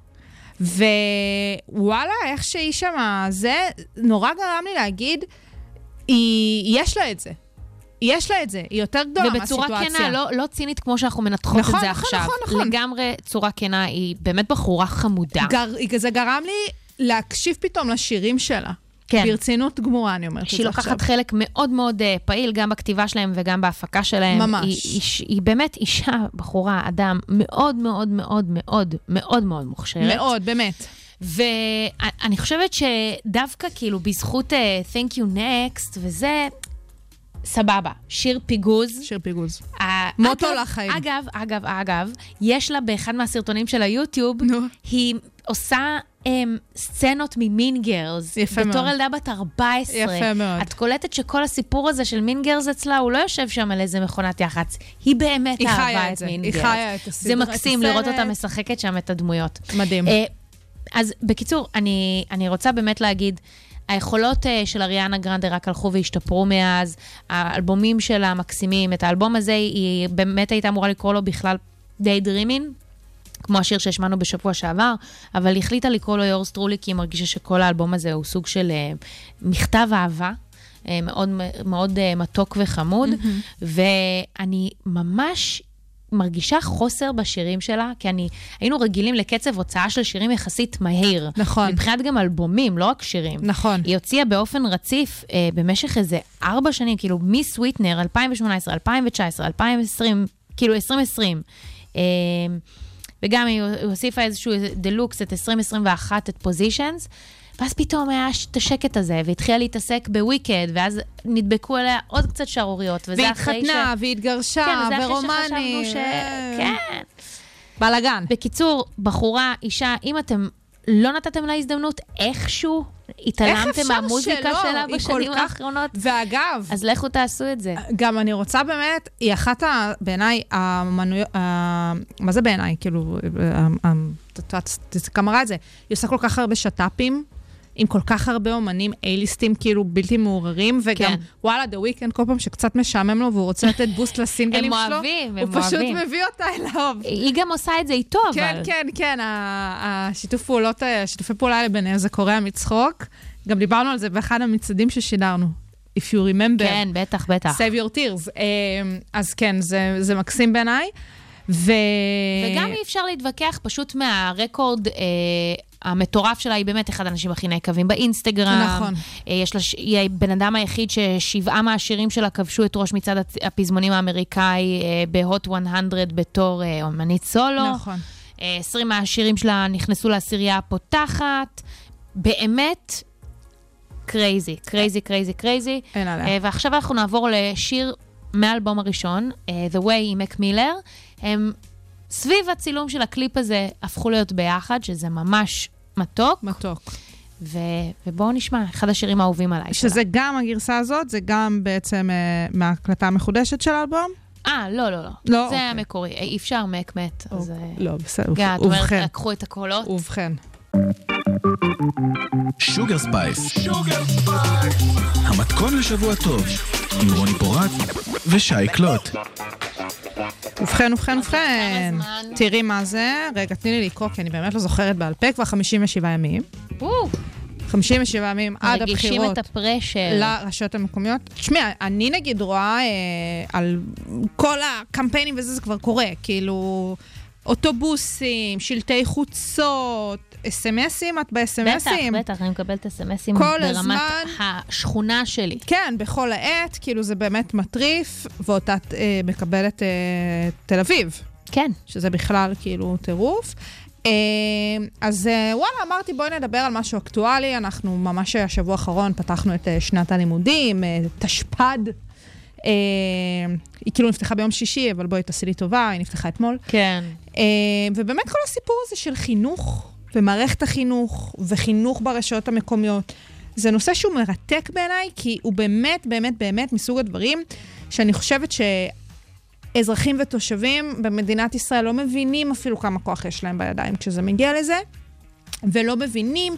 ווואלה, איך שהיא שמה, זה נורא גרם לי להגיד, היא, יש לה את זה. יש לה את זה, היא יותר גדולה ובצורה מהסיטואציה. כנה, לא, לא צינית כמו שאנחנו מנתחות נכון, את זה נכון, עכשיו. נכון, נכון. לגמרי צורה כנה, היא באמת בחורה חמודה. גר, זה גרם לי להקשיב פתאום לשירים שלה. כן. ברצינות גמורה, אני אומרת את שהיא זה לוקחת עכשיו. חלק מאוד מאוד uh, פעיל, גם בכתיבה שלהם וגם בהפקה שלהם. ממש. היא, היא, היא באמת אישה, בחורה, אדם מאוד מאוד מאוד מאוד מאוד מאוד מוכשרת. מאוד, באמת. ואני חושבת שדווקא כאילו בזכות uh, Thank you next וזה, סבבה, שיר פיגוז. שיר פיגוז. ה- מוטו אגב, לחיים. אגב, אגב, אגב, יש לה באחד מהסרטונים של היוטיוב, נו. היא עושה um, סצנות מ Mean Girls. יפה בתור מאוד. ילדה בת 14. יפה מאוד. את קולטת שכל הסיפור הזה של Mean Girls אצלה, הוא לא יושב שם על איזה מכונת יח"צ. היא באמת היא אהבה את את. Mean היא Girls. חיה את הסדרה, זה מקסים הסרט. לראות אותה משחקת שם את הדמויות. מדהים. אה, אז בקיצור, אני, אני רוצה באמת להגיד, היכולות אה, של אריאנה גרנדה רק הלכו והשתפרו מאז, האלבומים שלה מקסימים, את האלבום הזה היא באמת הייתה אמורה לקרוא לו בכלל די דרימין. כמו השיר שהשמענו בשבוע שעבר, אבל היא החליטה לקרוא לו יורס טרולי, כי היא מרגישה שכל האלבום הזה הוא סוג של אה, מכתב אהבה. אה, מאוד, מאוד אה, מתוק וחמוד, ואני ממש מרגישה חוסר בשירים שלה, כי אני, היינו רגילים לקצב הוצאה של שירים יחסית מהיר. נכון. מבחינת גם אלבומים, לא רק שירים. נכון. היא הוציאה באופן רציף אה, במשך איזה ארבע שנים, כאילו מסוויטנר, 2018, 2019, 2020, כאילו 2020. אה, וגם היא הוסיפה איזשהו דלוקס, את 2021, את פוזיישנס. ואז פתאום היה את השקט הזה, והתחילה להתעסק בוויקד, ואז נדבקו אליה עוד קצת שערוריות, וזה אחרי ש... התחתנה, והיא התגרשה, כן, וזה אחרי. שחשבנו ש... אה, כן. בלאגן. בקיצור, בחורה, אישה, אם אתם לא נתתם לה הזדמנות, איכשהו התעלמתם מהמוזיקה? שלה בשנים כך- האחרונות, ואגב, אז לכו תעשו את זה. גם אני רוצה באמת, היא אחת, ה- בעיניי, המנוי... ה- מה זה בעיניי? כאילו, את אמרה את זה. היא עושה כל כך הרבה שת"פים. עם כל כך הרבה אומנים אייליסטים כאילו בלתי מעורערים, וגם כן. וואלה, דה וויקנד, כל פעם שקצת משעמם לו והוא רוצה לתת בוסט לסינגלים הם שלו, אוהבים, הם הוא פשוט אוהבים. מביא אותה אליו. היא גם עושה את זה איתו, אבל... כן, כן, כן, השיתוף פעולות, ה- השיתופי פעולה האלה ביניהם זה קורע מצחוק. גם דיברנו על זה באחד המצעדים ששידרנו. If you remember. כן, בטח, בטח. Save your tears. אה, אז כן, זה, זה מקסים בעיניי. ו... וגם אי אפשר להתווכח פשוט מהרקורד אה, המטורף שלה, היא באמת אחד האנשים הכי נעקבים באינסטגרם. נכון. אה, יש לה, היא הבן אדם היחיד ששבעה מהשירים שלה כבשו את ראש מצעד הפזמונים האמריקאי אה, ב Hot 100 בתור אה, אומנית סולו. נכון. אה, 20 מהשירים שלה נכנסו לעשירייה הפותחת. באמת crazy, crazy, crazy, crazy. אין עליה. ועכשיו אנחנו נעבור לשיר מהאלבום הראשון, The Way עם מק מילר. הם סביב הצילום של הקליפ הזה הפכו להיות ביחד, שזה ממש מתוק. מתוק. ו... ובואו נשמע, אחד השירים האהובים עליי שלה. שזה גם הגרסה הזאת, זה גם בעצם אה, מההקלטה המחודשת של האלבום? אה, לא, לא, לא. לא, זה אוקיי. המקורי. אי אפשר, מק מת. אז... אה, לא, בסדר. גם, את אומרת, ובכן. לקחו את הקולות. ובכן. Sugar Spice. המתכון לשבוע טוב, עם רוני פורט ושי קלוט. ובכן, ובכן, ובכן. תראי מה זה. רגע, תני לי לקרוא, כי אני באמת לא זוכרת בעל פה, כבר 57 ימים. או, 57 ימים עד מרגישים הבחירות. את הפרשר. לרשויות המקומיות. תשמע, אני נגיד רואה אה, על כל הקמפיינים וזה, זה כבר קורה. כאילו, אוטובוסים, שלטי חוצות, אס.אם.אסים, את בטח, ב-אס.אם.אסים? בטח, אני מקבלת כל ברמת הזמן. השכונה שלי. כן, בכל העת, כאילו זה באמת מטריף, ואותה אה, מקבלת אה, תל אביב, כן. שזה בכלל כאילו טירוף. אה, אז אה, וואלה, אמרתי בואי נדבר על משהו אקטואלי. אנחנו ממש השבוע האחרון פתחנו את אה, שנת הלימודים, אה, תשפ"ד. אה, היא כאילו נפתחה ביום שישי, אבל בואי תעשי לי טובה, היא נפתחה אתמול. כן. אה, ובאמת כל הסיפור הזה של חינוך, ומערכת החינוך, וחינוך ברשויות המקומיות, זה נושא שהוא מרתק בעיניי, כי הוא באמת, באמת, באמת מסוג הדברים שאני חושבת שאזרחים ותושבים במדינת ישראל לא מבינים אפילו כמה כוח יש להם בידיים כשזה מגיע לזה, ולא מבינים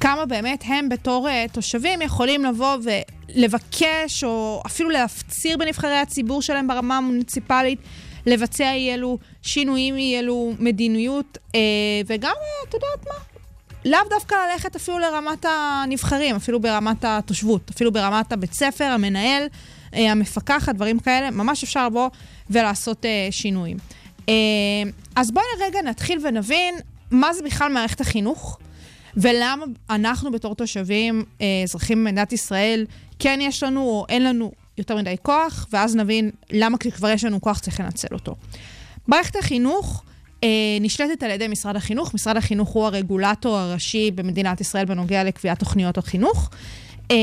כמה באמת הם בתור uh, תושבים יכולים לבוא ולבקש, או אפילו להפציר בנבחרי הציבור שלהם ברמה המוניציפלית, לבצע אי אלו שינויים, אי אלו מדיניות, אה, וגם, את יודעת מה? לאו דווקא ללכת אפילו לרמת הנבחרים, אפילו ברמת התושבות, אפילו ברמת הבית ספר, המנהל, אה, המפקחת, דברים כאלה, ממש אפשר לבוא ולעשות אה, שינויים. אה, אז בואי רגע נתחיל ונבין מה זה בכלל מערכת החינוך, ולמה אנחנו בתור תושבים, אה, אזרחים במדינת ישראל, כן יש לנו או אין לנו יותר מדי כוח, ואז נבין למה כשכבר יש לנו כוח צריך לנצל אותו. מערכת החינוך אה, נשלטת על ידי משרד החינוך. משרד החינוך הוא הרגולטור הראשי במדינת ישראל בנוגע לקביעת תוכניות החינוך. אה,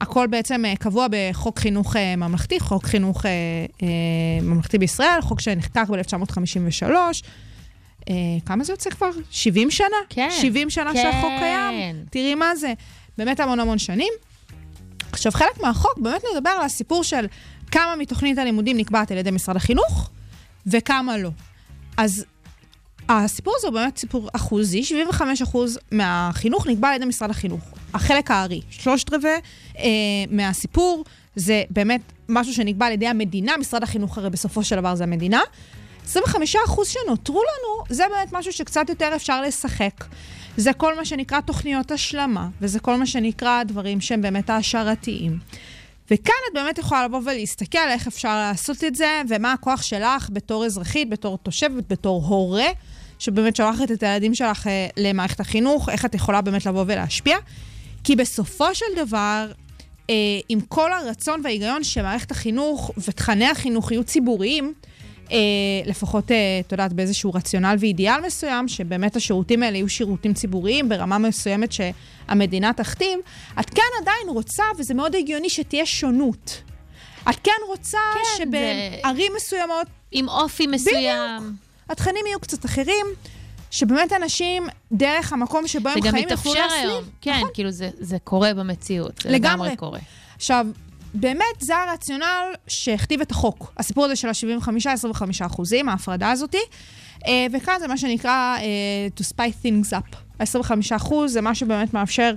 הכל בעצם אה, קבוע בחוק חינוך אה, ממלכתי, חוק חינוך אה, אה, ממלכתי בישראל, חוק שנחקק ב-1953. אה, כמה זה יוצא כבר? 70 שנה? כן. 70 שנה כן. שהחוק קיים. תראי מה זה. באמת המון המון שנים. עכשיו, חלק מהחוק באמת מדבר על הסיפור של כמה מתוכנית הלימודים נקבעת על ידי משרד החינוך וכמה לא. אז הסיפור הזה הוא באמת סיפור אחוזי, 75 אחוז מהחינוך נקבע על ידי משרד החינוך. החלק הארי, שלושת רבעי אה, מהסיפור זה באמת משהו שנקבע על ידי המדינה, משרד החינוך הרי בסופו של דבר זה המדינה. 25 אחוז שנותרו לנו, זה באמת משהו שקצת יותר אפשר לשחק. זה כל מה שנקרא תוכניות השלמה, וזה כל מה שנקרא דברים שהם באמת העשרתיים. וכאן את באמת יכולה לבוא ולהסתכל איך אפשר לעשות את זה, ומה הכוח שלך בתור אזרחית, בתור תושבת, בתור הורה, שבאמת שולחת את הילדים שלך אה, למערכת החינוך, איך את יכולה באמת לבוא ולהשפיע. כי בסופו של דבר, אה, עם כל הרצון וההיגיון שמערכת החינוך ותכני החינוך יהיו ציבוריים, לפחות, אה, את יודעת, באיזשהו רציונל ואידיאל מסוים, שבאמת השירותים האלה יהיו שירותים ציבוריים ברמה מסוימת שהמדינה תכתיב, את כן עדיין רוצה, וזה מאוד הגיוני, שתהיה שונות. את כן רוצה כן, שבערים מסוימות עם אופי מסוים. התכנים יהיו קצת אחרים, שבאמת אנשים, דרך המקום שבו הם זה גם חיים, יוכלו מתאפשר להסליל. היום. כן, נכון. כאילו זה, זה קורה במציאות. זה לגמרי. לגמרי קורה. עכשיו, באמת זה הרציונל שהכתיב את החוק. הסיפור הזה של ה-75-25 אחוזים, ההפרדה הזאתי. אה, וכאן זה מה שנקרא אה, to spy things up. ה-25 אחוז זה מה שבאמת מאפשר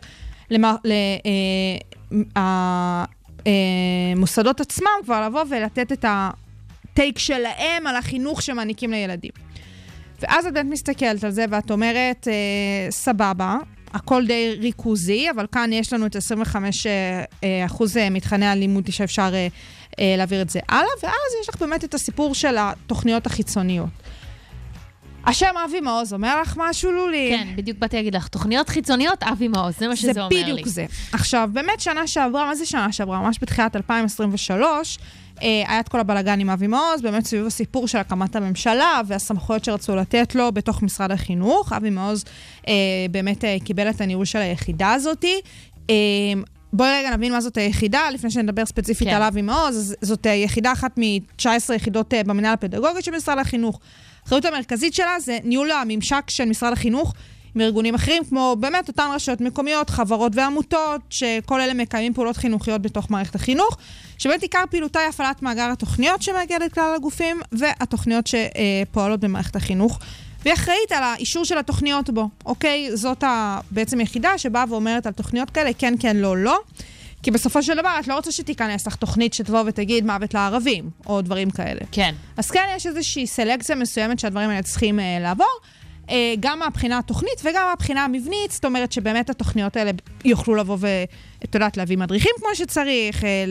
למוסדות עצמם כבר לבוא ולתת את הטייק שלהם על החינוך שמעניקים לילדים. ואז את באמת מסתכלת על זה ואת אומרת, אה, סבבה, הכל די ריכוזי, אבל כאן יש לנו את 25 אה, אה, אחוז אה, מתכני הלימוד שאפשר להעביר את זה הלאה, ואז יש לך באמת את הסיפור של התוכניות החיצוניות. השם אבי מעוז אומר לך משהו, לולי? כן, בדיוק באתי להגיד לך, תוכניות חיצוניות, אבי מעוז, זה מה שזה אומר לי. זה בדיוק זה. עכשיו, באמת שנה שעברה, מה זה שנה שעברה? ממש בתחילת 2023, אה, היה את כל הבלאגן עם אבי מעוז, באמת סביב הסיפור של הקמת הממשלה והסמכויות שרצו לתת לו בתוך משרד החינוך. אבי מעוז אה, באמת אה, קיבל את הניהול של היחידה הזאתי. אה, בואי רגע נבין מה זאת היחידה, לפני שנדבר ספציפית כן. על אבי מעוז. זאת אה, יחידה אחת מ-19 יחידות אה, במנהל הפדגוגי של משרד החינוך. האחריות המרכזית שלה זה ניהול הממשק של משרד החינוך עם ארגונים אחרים, כמו באמת אותן רשויות מקומיות, חברות ועמותות, שכל אלה מקיימים פעולות חינוכיות בתוך מערכת החינוך, שבאמת עיקר פעילותה היא הפעלת מאגר התוכניות שמגיע לכלל הגופים, והתוכניות שפועלות במערכת החינוך. והיא אחראית על האישור של התוכניות בו, אוקיי? זאת ה- בעצם יחידה שבאה ואומרת על תוכניות כאלה, כן, כן, לא, לא. כי בסופו של דבר את לא רוצה שתיכנס לך תוכנית שתבוא ותגיד מוות לערבים, או דברים כאלה. כן. אז כן, יש איזושהי סלקציה מסוימת שהדברים האלה צריכים אה, לעבור. אה, גם מהבחינה התוכנית וגם מהבחינה המבנית, זאת אומרת שבאמת התוכניות האלה יוכלו לבוא ואת יודעת, להביא מדריכים כמו שצריך, אה,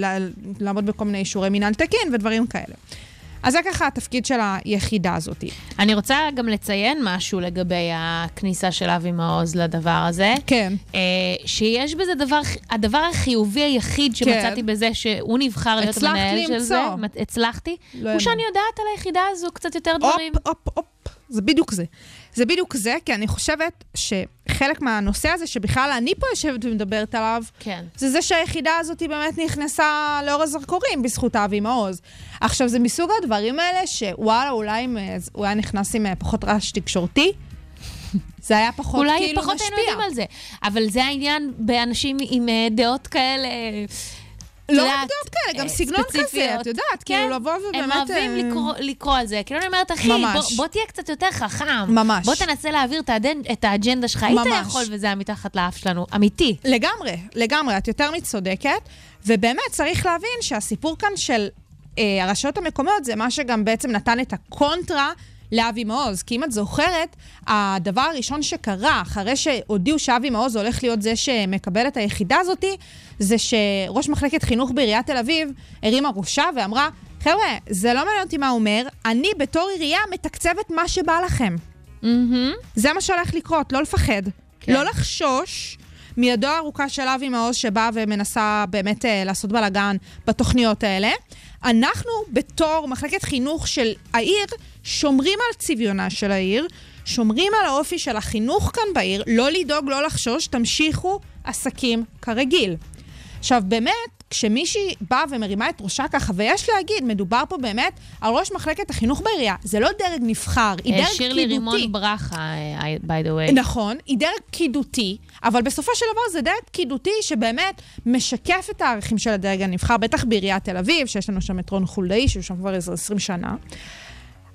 לעמוד בכל מיני אישורי מינהל תקין ודברים כאלה. אז זה ככה התפקיד של היחידה הזאת. אני רוצה גם לציין משהו לגבי הכניסה של אבי מעוז לדבר הזה. כן. אה, שיש בזה דבר, הדבר החיובי היחיד שמצאתי בזה שהוא נבחר להיות הצלחת המנהל של זה, למצוא. מצ- הצלחתי, לא הוא. שאני יודעת על היחידה הזו קצת יותר דברים. הופ, הופ, הופ. זה בדיוק זה. זה בדיוק זה, כי אני חושבת שחלק מהנושא הזה, שבכלל אני פה יושבת ומדברת עליו, כן. זה זה שהיחידה הזאת באמת נכנסה לאור הזרקורים בזכות אבי מעוז. עכשיו, זה מסוג הדברים האלה שוואלה, אולי אם הוא היה נכנס עם אה, פחות רעש תקשורתי, זה היה פחות אולי כאילו פחות משפיע. היינו יודעים על זה. אבל זה העניין באנשים עם אה, דעות כאלה... לא רק דעות כאלה, גם אה, סגנון כזה. את יודעת, כן, כאילו לבוא ובאמת... הם אוהבים אה, לקרוא, על זה. כאילו אני אומרת, אחי. בוא, תהיה קצת יותר חכם. ממש. בוא תנסה להעביר את, האג'נדה שלך. היית. יכול וזה היה מתחת לאף שלנו. אמיתי. לגמרי, לגמרי, את יותר מצודקת, ובאמת צריך להבין שהסיפור כאן של אה, הרשויות המקומיות זה מה שגם בעצם נתן את הקונטרה לאבי מעוז. כי אם את זוכרת, הדבר הראשון שקרה, אחרי שהודיעו שאבי מעוז הולך להיות זה שמקבל את היחידה הזאתי, זה שראש מחלקת חינוך בעיריית תל אביב הרימה ראשה ואמרה, חבר'ה, זה לא מעניין אותי מה הוא אומר, אני בתור עירייה מתקצבת מה שבא לכם. זה מה שהולך לקרות, לא לפחד. כן. לא לחשוש מידו הארוכה של אבי מעוז שבאה ומנסה באמת אה, לעשות בלאגן בתוכניות האלה. אנחנו, בתור מחלקת חינוך של העיר, שומרים על צביונה של העיר, שומרים על האופי של החינוך כאן בעיר, לא לדאוג, לא לחשוש, תמשיכו עסקים כרגיל. עכשיו, באמת, כשמישהי באה ומרימה את ראשה ככה, ויש להגיד, מדובר פה באמת על ראש מחלקת החינוך בעירייה. זה לא דרג נבחר, היא אה, דרג פקידותי. שירלי רימון ברכה, אה, by the way. נכון, היא דרג פקידותי, אבל בסופו של דבר זה דרג פקידותי שבאמת משקף את הערכים של הדרג הנבחר, בטח בעיריית תל אביב, שיש לנו שם את רון חולדאי, שהוא שם כבר איזה 20 שנה.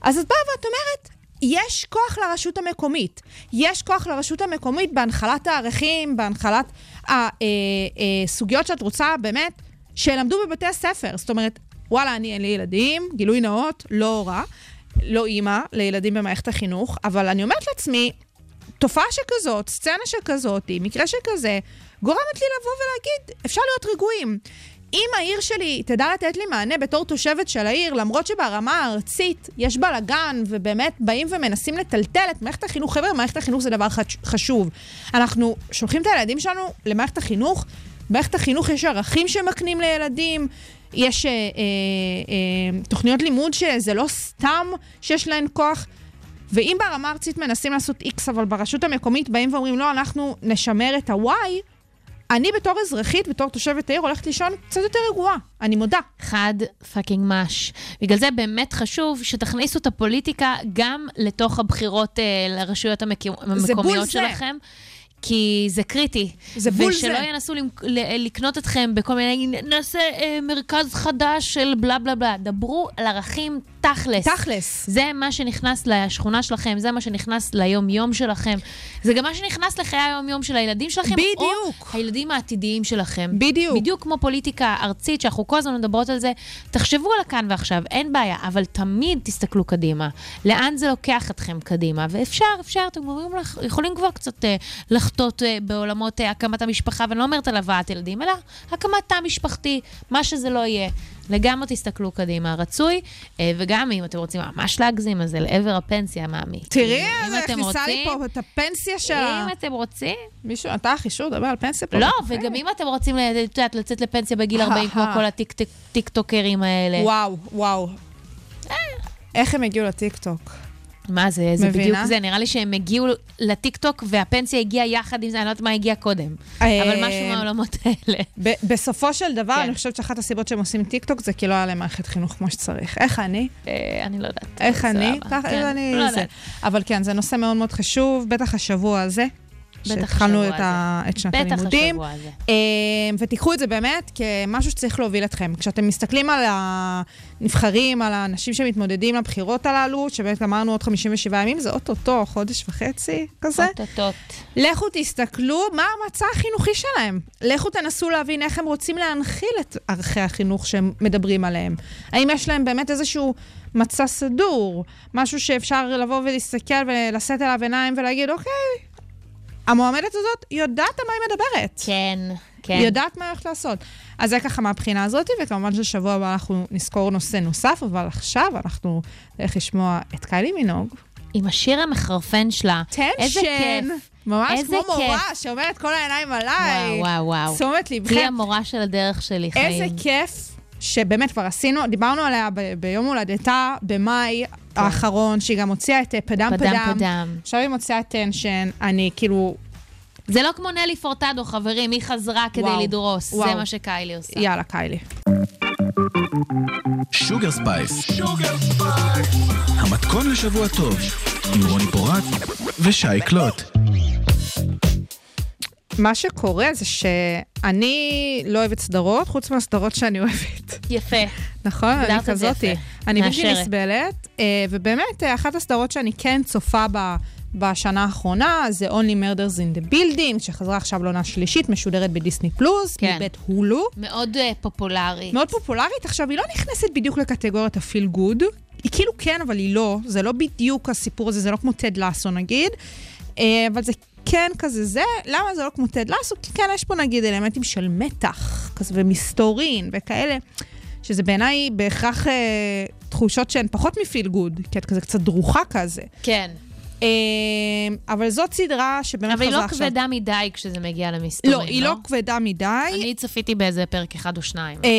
אז את באה ואת אומרת, יש כוח לרשות המקומית. יש כוח לרשות המקומית בהנחלת הערכים, בהנחלת הסוגיות שאת רוצה באמת, שילמדו בבתי הספר. זאת אומרת, וואלה, אני אין לי ילדים, גילוי נאות, לא רע, לא אימא לילדים במערכת החינוך, אבל אני אומרת לעצמי, תופעה שכזאת, סצנה שכזאת, מקרה שכזה, גורמת לי לבוא ולהגיד, אפשר להיות רגועים. אם העיר שלי תדע לתת לי מענה בתור תושבת של העיר, למרות שברמה הארצית יש בלאגן, ובאמת באים ומנסים לטלטל את מערכת החינוך, חבר'ה, מערכת החינוך זה דבר חש- חשוב. אנחנו שולחים את הילדים שלנו למערכת החינוך, במערכת החינוך יש ערכים שמקנים לילדים, יש אה, אה, אה, תוכניות לימוד שזה לא סתם שיש להן כוח. ואם ברמה הארצית מנסים לעשות X, אבל ברשות המקומית באים ואומרים, לא, אנחנו נשמר את ה-Y, אני בתור אזרחית, בתור תושבת העיר, הולכת לישון קצת יותר רגועה, אני מודה. חד fucking מש. בגלל זה באמת חשוב שתכניסו את הפוליטיקה גם לתוך הבחירות אה, לרשויות המק... המקומיות בול זה. כי זה קריטי. זה בול ושלא זה. ינסו למק- ל- לקנות אתכם בכל מיני, נעשה אה, מרכז חדש של בלה בלה בלה. דברו על ערכים תכלס. תכלס. זה מה שנכנס לשכונה שלכם, זה מה שנכנס ליום-יום שלכם. זה גם מה שנכנס לחיי היום-יום של הילדים שלכם. בדיוק. או הילדים העתידיים שלכם. בדיוק. בדיוק כמו פוליטיקה ארצית, שאנחנו כל הזמן מדברות על זה. תחשבו על הכאן ועכשיו, אין בעיה, אבל תמיד תסתכלו קדימה. לאן זה לוקח אתכם קדימה? ואפשר, אפשר, אתם לך, יכולים כבר קצת אה, לחטות אה, בעולמות אה, הקמת המשפחה, ואני לא אומרת על הבאת ילדים, אלא הקמת תא משפחתי, מה שזה לא יהיה. לגמרי תסתכלו קדימה, רצוי, אה, וגם אם אתם רוצים ממש להגזים, אז זה לעבר הפנסיה, מאמי. תראי, זה הכניסה לי פה את הפנסיה שלה. אם אתם רוצים, מישהו נתן לך אישור לדבר על פנסיה פה? לא? וגם אם אתם רוצים, את יודעת, לצאת לפנסיה בגיל 40, כמו אהה. כל הטיקטוקרים האלה. וואו, וואו. איך הם הגיעו לטיקטוק? מה זה, זה מבינה? בדיוק זה. נראה לי שהם הגיעו לטיקטוק והפנסיה הגיעה יחד עם זה, אני לא יודעת מה הגיע קודם. אה, אבל משהו מהעולמות האלה. ב- בסופו של דבר, כן. אני חושבת שאחת הסיבות שהם עושים טיקטוק זה כי לא היה להם מערכת חינוך כמו שצריך. איך אני? אה, אני לא יודעת. איך אני? ככה כן, אני... לא. יודעת. אבל כן, זה נושא מאוד מאוד חשוב, בטח השבוע הזה. בטח שהתחלנו את ה- את שנת בטח הלימודים. השבוע הזה. אה, ותיקחו את זה באמת כמשהו שצריך להוביל אתכם. כשאתם מסתכלים על הנבחרים, על האנשים שמתמודדים לבחירות הללו, שבאמת אמרנו עוד 57 ימים, זה אוטוטו, חודש וחצי כזה. אוטוטוט. לכו תסתכלו מה המצע החינוכי שלהם. לכו תנסו להבין איך הם רוצים להנחיל את ערכי החינוך שהם מדברים עליהם. האם יש להם באמת איזשהו מצע סדור, משהו שאפשר לבוא ולהסתכל ולשאת אליו עיניים ולהגיד, אוקיי, המועמדת הזאת יודעת על מה היא מדברת. כן, כן. היא יודעת מה היא הולכת לעשות. אז זה ככה מהבחינה הזאת, וכמובן ששבוע הבא אנחנו נזכור נושא נוסף, אבל עכשיו אנחנו נלך לשמוע את קיילי מינוג. עם השיר המחרפן שלה. איזה tension. כיף. ממש איזה כמו מורה כיף. שאומרת כל העיניים עליי. וואו, וואו, וואו. תשומת היא לבכם. המורה של הדרך שלי, חיים. איזה כיף שבאמת כבר עשינו, דיברנו עליה ב- ביום הולדתה, במאי האחרון, שהיא גם הוציאה את אה, Padam Padam Padam. Padam. עכשיו היא מוציאה את Tension, אני כאילו, זה לא כמו נלי פורטדו, חברים, היא חזרה כדי וואו, לדרוס. זה וואו. מה שקיילי עושה. יאללה, קיילי. Sugar Space. המתכון לשבוע טוב, עם רוני פורט ושקלוט. מה שקורה זה שאני לא אוהבת סדרות, חוץ מהסדרות שאני אוהבת. יפה. נכון? אני כזאתי. אני בלתי. נסבלת, אה, ובאמת, אה, אחת הסדרות שאני כן צופה בה בשנה האחרונה זה Only Murders in the Building, שחזרה עכשיו לעונה שלישית, משודרת בדיסני פלוס, כן. מבית הולו. מאוד אה, פופולרית. מאוד פופולרית. עכשיו, היא לא נכנסת בדיוק לקטגוריית ה feel good. היא כאילו כן, אבל היא לא. זה לא בדיוק הסיפור הזה, זה לא כמו טד לאסו נגיד. אבל זה כן כזה זה. למה זה לא כמו טד לאסו? כי כן, יש פה נגיד אלמנטים של מתח, כזה ומסתורין וכאלה, שזה בעיניי בהכרח אה, תחושות שהן פחות מפיל גוד, כי את כזה קצת דרוכה כזה. כן. אה, אבל זאת סדרה שבאמת אבל היא חזרה לא עכשיו. כבדה מדי כשזה מגיע למסתורים, לא, היא לא כבדה מדי. אני צפיתי באיזה פרק אחד או שניים. אה,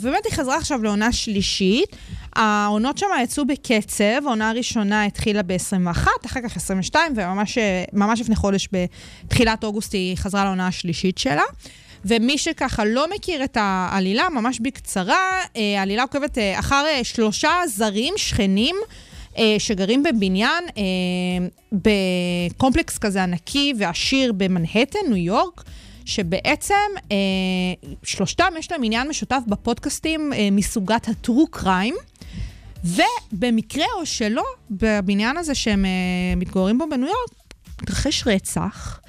ובאמת היא חזרה עכשיו לעונה שלישית. העונות שם יצאו בקצב, העונה הראשונה התחילה ב-21, אחר כך 22, וממש אה, לפני חודש, בתחילת אוגוסט, היא חזרה לעונה השלישית שלה. ומי שככה לא מכיר את העלילה, ממש בקצרה, העלילה עוקבת אחר שלושה זרים שכנים. אה, שגרים בבניין, אה, בקומפלקס כזה ענקי ועשיר במנהטן, ניו יורק, שבעצם אה, שלושתם יש להם עניין משותף בפודקאסטים אה, מסוגת ה-true crime. ובמקרה או שלא, בבניין הזה שהם אה, מתגוררים בו בניו יורק, מתרחש רצח.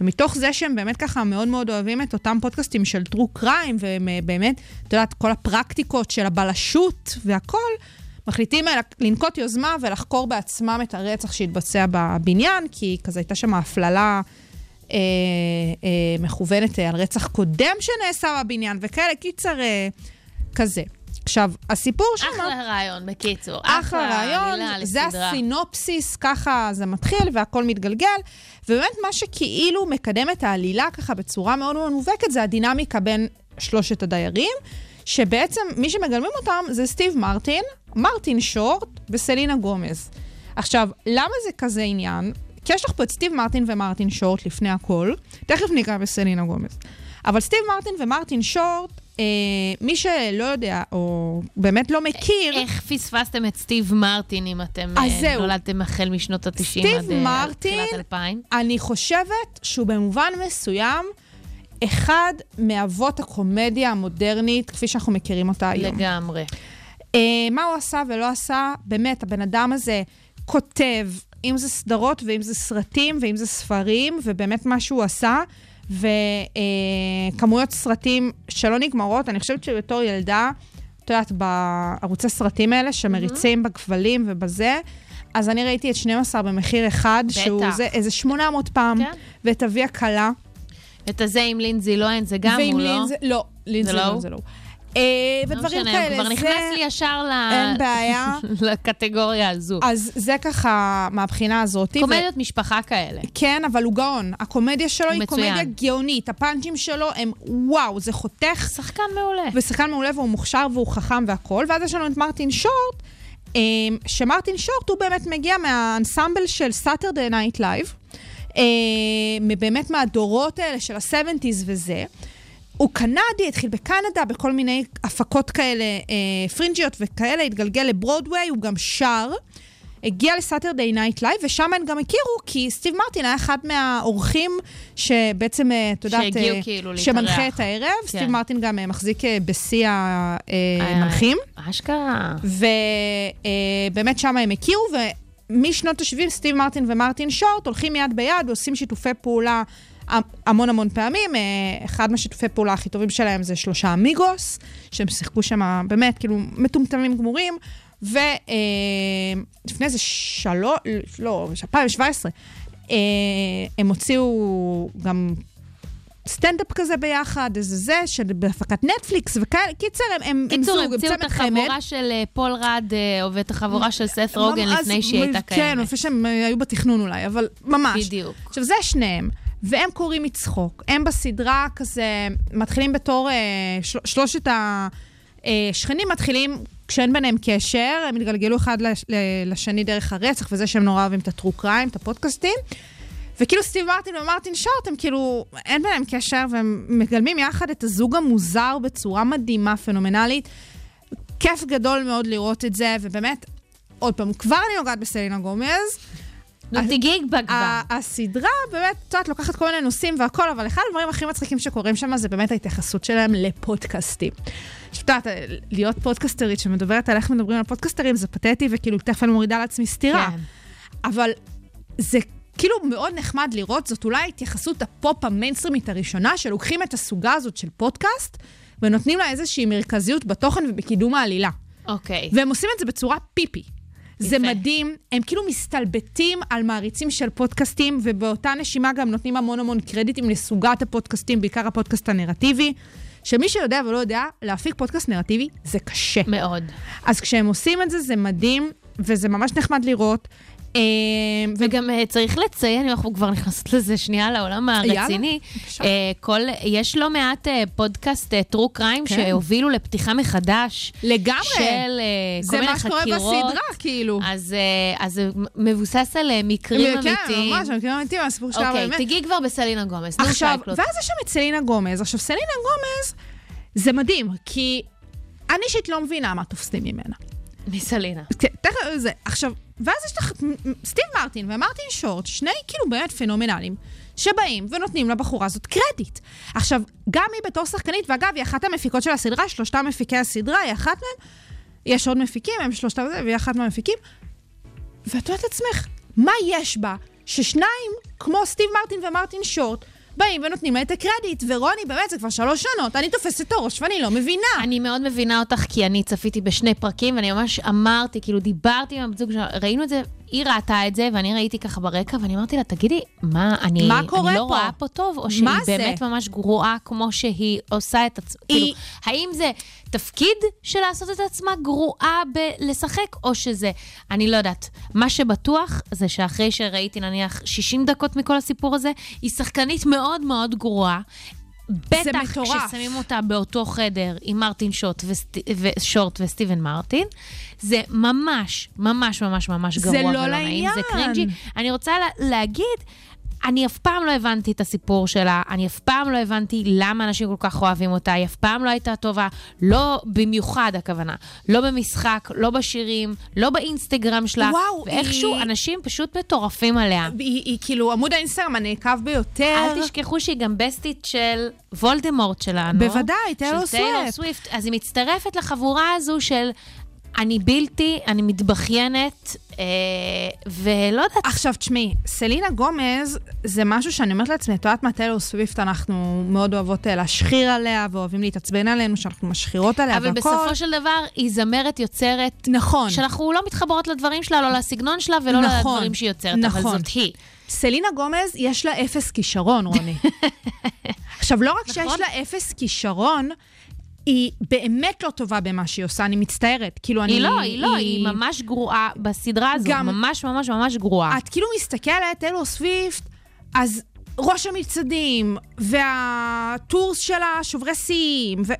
ומתוך זה שהם באמת ככה מאוד מאוד אוהבים את אותם פודקאסטים של true crime, והם אה, באמת, את יודעת, כל הפרקטיקות של הבלשות והכל, מחליטים לנקוט יוזמה ולחקור בעצמם את הרצח שהתבצע בבניין, כי כזה הייתה שם הפללה אה, אה, מכוונת אה, על רצח קודם שנעשה בבניין, וכאלה, קיצר, אה, כזה. עכשיו, הסיפור שם... אחלה רעיון, בקיצור. אחלה רעיון, עלילה זה לסדרה. הסינופסיס, ככה זה מתחיל והכל מתגלגל. ובאמת מה שכאילו מקדם את העלילה ככה בצורה מאוד מאוד מובהקת, זה הדינמיקה בין שלושת הדיירים, שבעצם מי שמגלמים אותם זה סטיב מרטין, מרטין שורט וסלינה גומז. עכשיו, למה זה כזה עניין? כי יש לך פה את סטיב מרטין ומרטין שורט לפני הכל, תכף ניגע בסלינה גומז. אבל סטיב מרטין ומרטין שורט, אה, מי שלא יודע, או באמת לא מכיר, איך פספסתם את סטיב מרטין אם אתם אה. נולדתם החל משנות ה-90 סטיב עד אה, מרטין, תחילת 2000? אני חושבת שהוא במובן מסוים אחד מאבות הקומדיה המודרנית, כפי שאנחנו מכירים אותה היום. לגמרי. אה, מה הוא עשה ולא עשה, באמת, הבן אדם הזה כותב, אם זה סדרות ואם זה סרטים ואם זה ספרים, ובאמת מה שהוא עשה, וכמויות סרטים שלא נגמרות, אני חושבת שבתור ילדה, את יודעת, בערוצי סרטים האלה שמריצים בכבלים ובזה, אז אני ראיתי את 12 במחיר אחד, בטח. שהוא זה, איזה 800 פעם, כן. ואת אבי הכלה. את הזה עם לינזי לוהן, זה גם הוא, לא? לא, לינזי זה לא לא? זה לא. הוא. אה, לא ודברים כאלה, הוא כבר זה... נכנס לי ישר. לקטגוריה הזו. אז זה ככה מהבחינה הזאת. קומדיות משפחה כאלה. כן, אבל הוא גאון. הקומדיה שלו היא. קומדיה גאונית. הפאנצ'ים שלו הם וואו, זה חותך. שחקן מעולה. ושחקן מעולה והוא מוכשר והוא חכם והכול. ואז יש לנו את מרטין שורט, אה, שמרטין שורט הוא באמת מגיע מהאנסמבל של Saturday Night Live. באמת מהדורות האלה של ה-70's וזה. הוא קנדי, התחיל בקנדה, בכל מיני הפקות כאלה אה, פרינג'יות וכאלה, התגלגל לברודוויי, הוא גם שר. הגיע ל Saturday Night Live, ושם הם גם הכירו, כי סטיב מרטין היה אחד מהאורחים שבעצם, אה, את יודעת, שהגיעו אה, כאילו להתארח. שמנחה את הערב. כן. סטיב מרטין גם אה, מחזיק אה, בשיא המנחים. אשכרה. ובאמת שם הם הכירו, ומשנות ה-70 סטיב מרטין ומרטין שורט הולכים יד ביד ועושים שיתופי פעולה המון המון פעמים. אה, אחד מהשיתופי פעולה הכי טובים שלהם זה שלושה אמיגוס, שהם שיחקו שם באמת כאילו מטומטמים גמורים. ולפני איזה שלוש, לא, 2017, אה, הם הוציאו גם סטנדאפ כזה ביחד, איזה זה, שבהפקת נטפליקס וכאלה. קיצר, הם, הם, הם קיצור, זוג, הם המציאו את צמד חמד. החבורה של אה, פול רד, אה, ואת החבורה של סת רוגן לפני שהיא הייתה כן, קיימת. לפני שהם אה, היו בתכנון אולי, אבל ממש. בדיוק. עכשיו, זה שניהם. והם קוראים מצחוק. הם בסדרה כזה, מתחילים בתור, אה, של, שלושת השכנים מתחילים כשאין ביניהם קשר, הם התגלגלו אחד לשני דרך הרצח, וזה שהם נורא אוהבים את הטרו קריים, את הפודקאסטים. וכאילו סטיב מרטין ומרטין שורט, הם כאילו, אין ביניהם קשר, והם מגלמים יחד את הזוג המוזר בצורה מדהימה, פנומנלית. כיף גדול מאוד לראות את זה, ובאמת, עוד פעם, כבר אני נוגעת בסלינה גומז. נו, תיגעי בה כבר. הסדרה באמת, את יודעת, לוקחת כל מיני נושאים והכל, אבל אחד הדברים הכי מצחיקים שקורים שם זה באמת ההתייחסות שלהם לפודקאסטים. את יודעת, להיות פודקסטרית שמדברת על איך מדברים על פודקסטרים זה פתטי, וכאילו תכף אני מורידה לעצמי סטירה. כן. אבל זה כאילו מאוד נחמד לראות, זאת אולי התייחסות הפופ המיינסטרימית הראשונה, שלוקחים את הסוגה הזאת של פודקאסט, ונותנים לה איזושהי מרכזיות בתוכן ובקידום העלילה. אוקיי. והם עושים את זה בצורה פיפי. זה יפה. מדהים, הם כאילו מסתלבטים על מעריצים של פודקאסטים, ובאותה נשימה גם נותנים המון המון קרדיטים לסוגת הפודקאסטים, בעיקר הפודקאסט הנרטיבי. שמי שיודע ולא יודע, להפיק פודקאסט נרטיבי זה קשה. מאוד. אז כשהם עושים את זה, זה מדהים, וזה ממש נחמד לראות. אה, וגם אה, צריך לציין, אם אנחנו כבר נכנסות לזה שנייה לעולם הרציני. אה, כל, יש לא מעט פודקאסט טרו קריים כן. שהובילו לפתיחה מחדש. לגמרי. של כל זה מיני מה שקורה חקירות. בסדרה, כאילו. אז, זה מבוסס על אה, מקרים כן, אמיתיים. ממש, המקרים האמיתיים, הסיפור שלה אוקיי, באמת. תגיעי כבר בסלינה גומז. עכשיו. ואז יש שם את סלינה גומז. עכשיו, סלינה גומז, זה מדהים, כי אני אישית לא מבינה מה תופסים ממנה. מסלינה. כן, תכף זה. עכשיו, ואז יש לך סטיב מרטין ומרטין שורט, שני כאילו באמת פנומנליים, שבאים ונותנים לבחורה הזאת קרדיט. עכשיו, גם היא בתור שחקנית, ואגב, היא אחת המפיקות של הסדרה, שלושתה מפיקי הסדרה, היא אחת מהם. יש עוד מפיקים, הם שלושתם זה, והיא אחת מהמפיקים. ואת אומרת לעצמך, מה יש בה ששניים, כמו סטיב מרטין ומרטין שורט, באים ונותנים לה את הקרדיט, ורוני, באמת, זה כבר שלוש שנות, אני תופסת את הראש ואני לא מבינה. אני מאוד מבינה אותך, כי אני צפיתי בשני פרקים, ואני ממש אמרתי, כאילו, דיברתי עם הבת זוג ראינו את זה, היא ראתה את זה, ואני ראיתי ככה ברקע, ואני אמרתי לה, תגידי, מה, אני, מה קורה אני לא פה? רואה פה טוב, או שהיא זה? באמת ממש גרועה כמו שהיא עושה את עצמה? היא- כאילו, האם זה תפקיד של לעשות את עצמה גרועה בלשחק, או שזה, אני לא יודעת. מה שבטוח זה שאחרי שראיתי נניח 60 דקות מכל הסיפור הזה, היא שחקנית מאוד מאוד גרועה. בטח. כששמים אותה באותו חדר עם מרטין שוט וסט... ושורט וסטיבן מרטין, זה ממש, ממש, ממש, ממש זה גרוע לא ולא נעים. זה לעניין. cringy. אני רוצה לה, להגיד, אני אף פעם לא הבנתי את הסיפור שלה, אני אף פעם לא הבנתי למה אנשים כל כך אוהבים אותה, היא אף פעם לא הייתה טובה, לא במיוחד הכוונה, לא במשחק, לא בשירים, לא באינסטגרם שלה, וואו, ואיכשהו היא- אנשים פשוט מטורפים עליה. היא, היא כאילו עמוד האינסטגרם הנעקב ביותר. אל תשכחו שהיא גם בסטית של וולדמורט שלנו. בוודאי, טיילור סוויפט. סוויפט. אז היא מצטרפת לחבורה הזו של אני בלתי, אני מתבכיינת, אה, ולא יודעת, עכשיו, תשמעי, סלינה גומז זה משהו שאני אומרת לעצמי, את יודעת מה, טיילור סוויפט, אנחנו מאוד אוהבות אה, להשחיר עליה, ואוהבים להתעצבן עלינו, שאנחנו משחירות עליה אבל והכל. בסופו של דבר היא זמרת יוצרת, נכון. שאנחנו לא מתחברות לדברים שלה, לא לסגנון שלה ולא נכון, לדברים שהיא יוצרת, אבל נכון. זאת היא. סלינה גומז, יש לה אפס כישרון, רוני. עכשיו, לא רק שיש נכון. לה אפס כישרון, היא באמת לא טובה במה שהיא עושה, אני מצטערת. כאילו, אני... היא לא, היא לא, היא ממש גרועה בסדרה הזו, גם- ממש ממש ממש גרועה. את כאילו מסתכלת, טיילור סוויפט, אז ראש המצעדים, והטורס שלה שוברי שיאים, ו...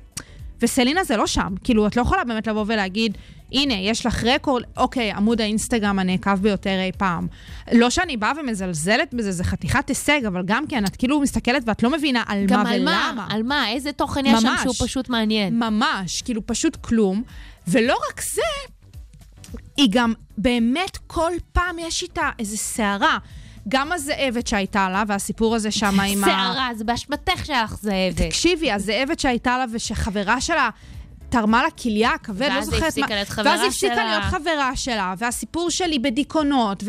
וסלינה זה לא שם. כאילו, את לא יכולה באמת לבוא ולהגיד, הנה, יש לך רקורד, אוקיי, עמוד האינסטגרם הנעקב ביותר אי פעם. לא שאני באה ומזלזלת בזה, זה חתיכת הישג, אבל גם כן, את כאילו מסתכלת ואת לא מבינה על גם מה על ולמה. מה, על מה, איזה תוכן יש שם. שהוא פשוט מעניין. ממש, כאילו פשוט כלום. ולא רק זה, היא גם באמת כל פעם יש איתה איזה סערה. גם הזאבת שהייתה לה, והסיפור הזה שם עם ה... שערה, זה באשמתך שלך זאבת. תקשיבי, הזאבת שהייתה לה ושחברה שלה תרמה לה כליה, כבד, לא ואז היא זוכרת הפסיקה מה... להיות חברה ואז היא הפסיקה שלה. להיות חברה שלה, והסיפור שלי בדיכאונות,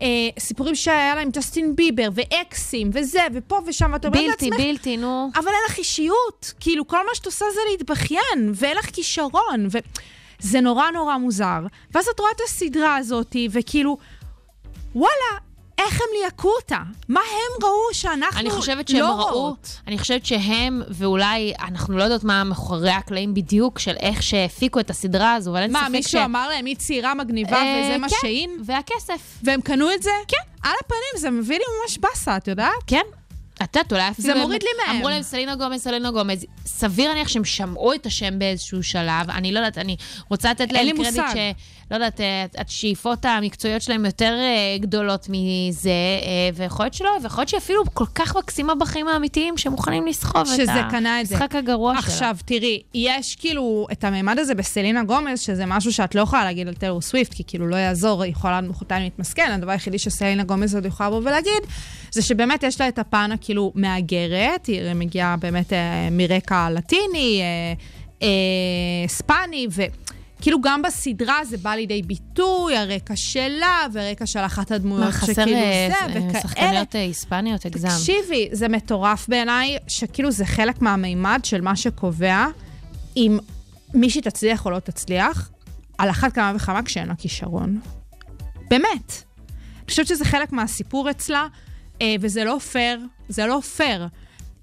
והסיפורים שהיה לה עם ג'סטין ביבר, ואקסים, וזה, ופה ושם, ואת אומרת בלתי, לעצמך, בלתי, נו. אבל אין לך אישיות. כאילו, כל מה שאת עושה זה להתבכיין, ואין לך כישרון, וזה נורא נורא מוזר. ואז את רואה את הסדרה הזאת, וכאילו, וואלה, איך הם ליהקו אותה? מה הם ראו שאנחנו אני חושבת שהם לא ראו, רואות? אני חושבת שהם, ואולי, אנחנו לא יודעות מה מאחורי הקלעים בדיוק של איך שהפיקו את הסדרה הזו, אבל אין מה, ספק מישהו אמר להם, היא צעירה מגניבה אה, וזה מה כן. שאין? והכסף. והם קנו את זה? כן. על הפנים, זה מביא לי ממש באסה, את יודעת? כן. את יודעת, אולי אפילו... זה מוריד לי מהם. אמרו להם סלינה גומז, סלינה גומז. סביר להניח שהם שמעו את השם באיזשהו שלב. אני לא יודעת, אני רוצה לתת להם קרדיט מושג. ש... לא יודעת, השאיפות המקצועיות שלהם יותר אה, גדולות מזה, אה, ויכול להיות שלא, ויכול להיות שאפילו כל כך מקסימה בחיים האמיתיים, שהם מוכנים לסחוב את. המשחק הגרוע שלה. עכשיו, תראי, יש כאילו את הממד הזה בסלינה גומז, שזה משהו שאת לא יכולה להגיד על טיילור סוויפט, כי כאילו לא יעזור, היא יכולה מחרתיים להתמסכן, הדבר היחידי שסלינה גומז עוד יכולה לבוא ולהגיד, זה שבאמת יש לה את הפן הכאילו מהגרת, היא מגיעה באמת אה, מרקע לטיני, אה, אה, ספני, ו... כאילו גם בסדרה זה בא לידי ביטוי, הרקע שלה, ורקע של אחת הדמויות מה, חסר שכאילו אה, זה, אה, וכאלה. שחקניות אה, היספניות, הגזם. תקשיבי, זה מטורף בעיניי, שכאילו זה חלק מהמימד של מה שקובע אם מישהי תצליח או לא תצליח, על אחת כמה וכמה כשאין לה כישרון. באמת. אני חושבת שזה חלק מהסיפור אצלה, וזה לא פייר, זה לא פייר.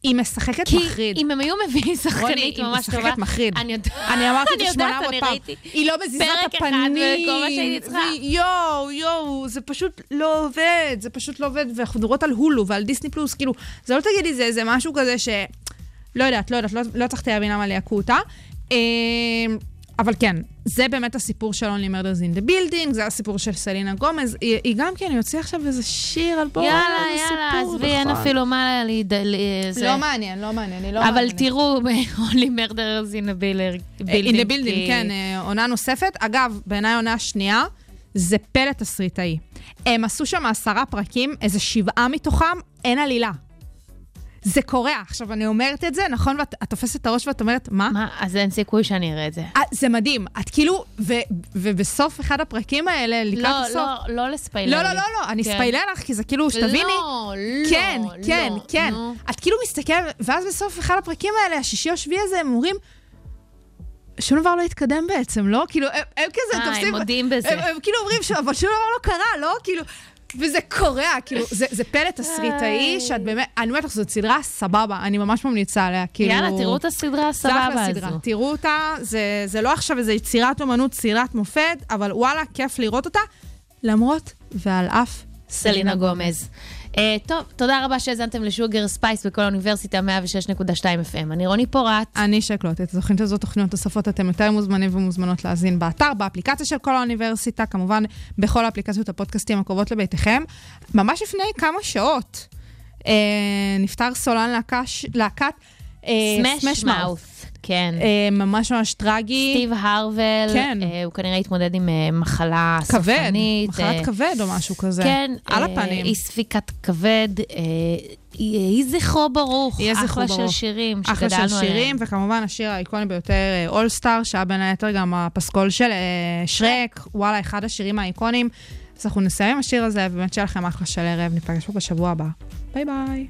היא משחקת כי מחריד. אם הם היו מביאים שחקנית רוני, היא ממש טובה... משחקת מחריד. אני יודעת, אני אמרתי את זה יודעת, 800 אני פעם. ראיתי. היא לא מזיזה פרק את אחד, הפנים. וכל מה שהייתי צריכה. יואו, יואו, זה פשוט לא עובד, זה פשוט לא עובד, ואנחנו מדברות על הולו ועל דיסני פלוס, כאילו, זה לא תגידי, זה, זה משהו כזה ש... לא יודעת, לא יודעת, לא, לא הצלחתי להבין למה ליהקו אותה. אה, אבל כן, זה באמת הסיפור של Only Murders in the Building, זה הסיפור של סלינה גומז. היא, היא גם כן, היא הוציאה עכשיו איזה שיר על בואו, יאללה, יאללה, עזבי, אין נכון. אפילו מה. זה- לא מעניין, לא מעניין, היא לא אבל מעניינת. תראו, only murders in a building. In the building, כי- כן, אה, עונה נוספת. אגב, בעיניי עונה שנייה, זה פלא תסריטאי. הם עשו שם עשרה פרקים, איזה שבעה מתוכם, אין עלילה. זה קורע. עכשיו, אני אומרת את זה, נכון? ואת את תופסת את הראש ואת אומרת, מה? מה? אז אין סיכוי שאני אראה את זה. אה, זה מדהים. את כאילו, ו, ובסוף אחד הפרקים האלה, לקראת לא, הסוף... לא, לא לספיילר לא, לא. לא, לא, אני כן. אספיילר לך, כי זה כאילו, שתביני. לא, לא, כן, כן, לא, כן. נו. את כאילו מסתכלת, ואז בסוף אחד הפרקים האלה, השישי או השביעי הזה, הם אומרים, שום דבר לא התקדם בעצם, לא? כאילו, הם, הם כזה אה, הם תופסים... מודים בזה. הם, הם כאילו אומרים, ש- אבל שום דבר לא קרה, לא? כאילו... וזה קורע, כאילו, זה, זה פלא תסריטאי, שאת באמת, אני אומרת לך, זאת סדרה סבבה, אני ממש ממליצה עליה, כאילו... יאללה, תראו את הסדרה הסבבה. הזו. תראו אותה, זה, זה לא עכשיו איזו יצירת אומנות, סדרת מופת, אבל וואלה, כיף לראות אותה, למרות ועל אף סלינה גומז. אה, טוב, תודה רבה שהאזנתם ל Sugar Space בקול האוניברסיטה 106.2 FM. אני רוני פורט. אני שקלוט. את התוכנית הזאת, תוכניות נוספות, אתם יותר ממוזמנים ומוזמנות להאזין באתר, באפליקציה של קול האוניברסיטה, כמובן בכל האפליקציות הפודקאסטים הקרובות לביתכם. ממש לפני כמה שעות אה, נפטר סולן להקש, להקת אה, סמש מאוף. כן. אה, ממש ממש טרגי. סטיב הרוול, כן. אה, הוא כנראה התמודד עם אה, מחלה כבד, סופנית. מחלת אה, כבד או משהו כזה. כן. על אה, הפנים. אי ספיקת כבד. אה, יהי זכרו ברוך. יהיה זכרו אחלה של ברוך. שירים אחלה שגדלנו של עליהם. שירים, וכמובן השיר האיקוני ביותר, אול סטאר, שהיה בין היתר גם הפסקול של אה, שרק, וואלה, אחד השירים האיקונים. אז אנחנו נסיים עם השיר הזה, ובאמת שיהיה לכם אחלה של ערב, ניפגש פה בשבוע הבא. ביי ביי.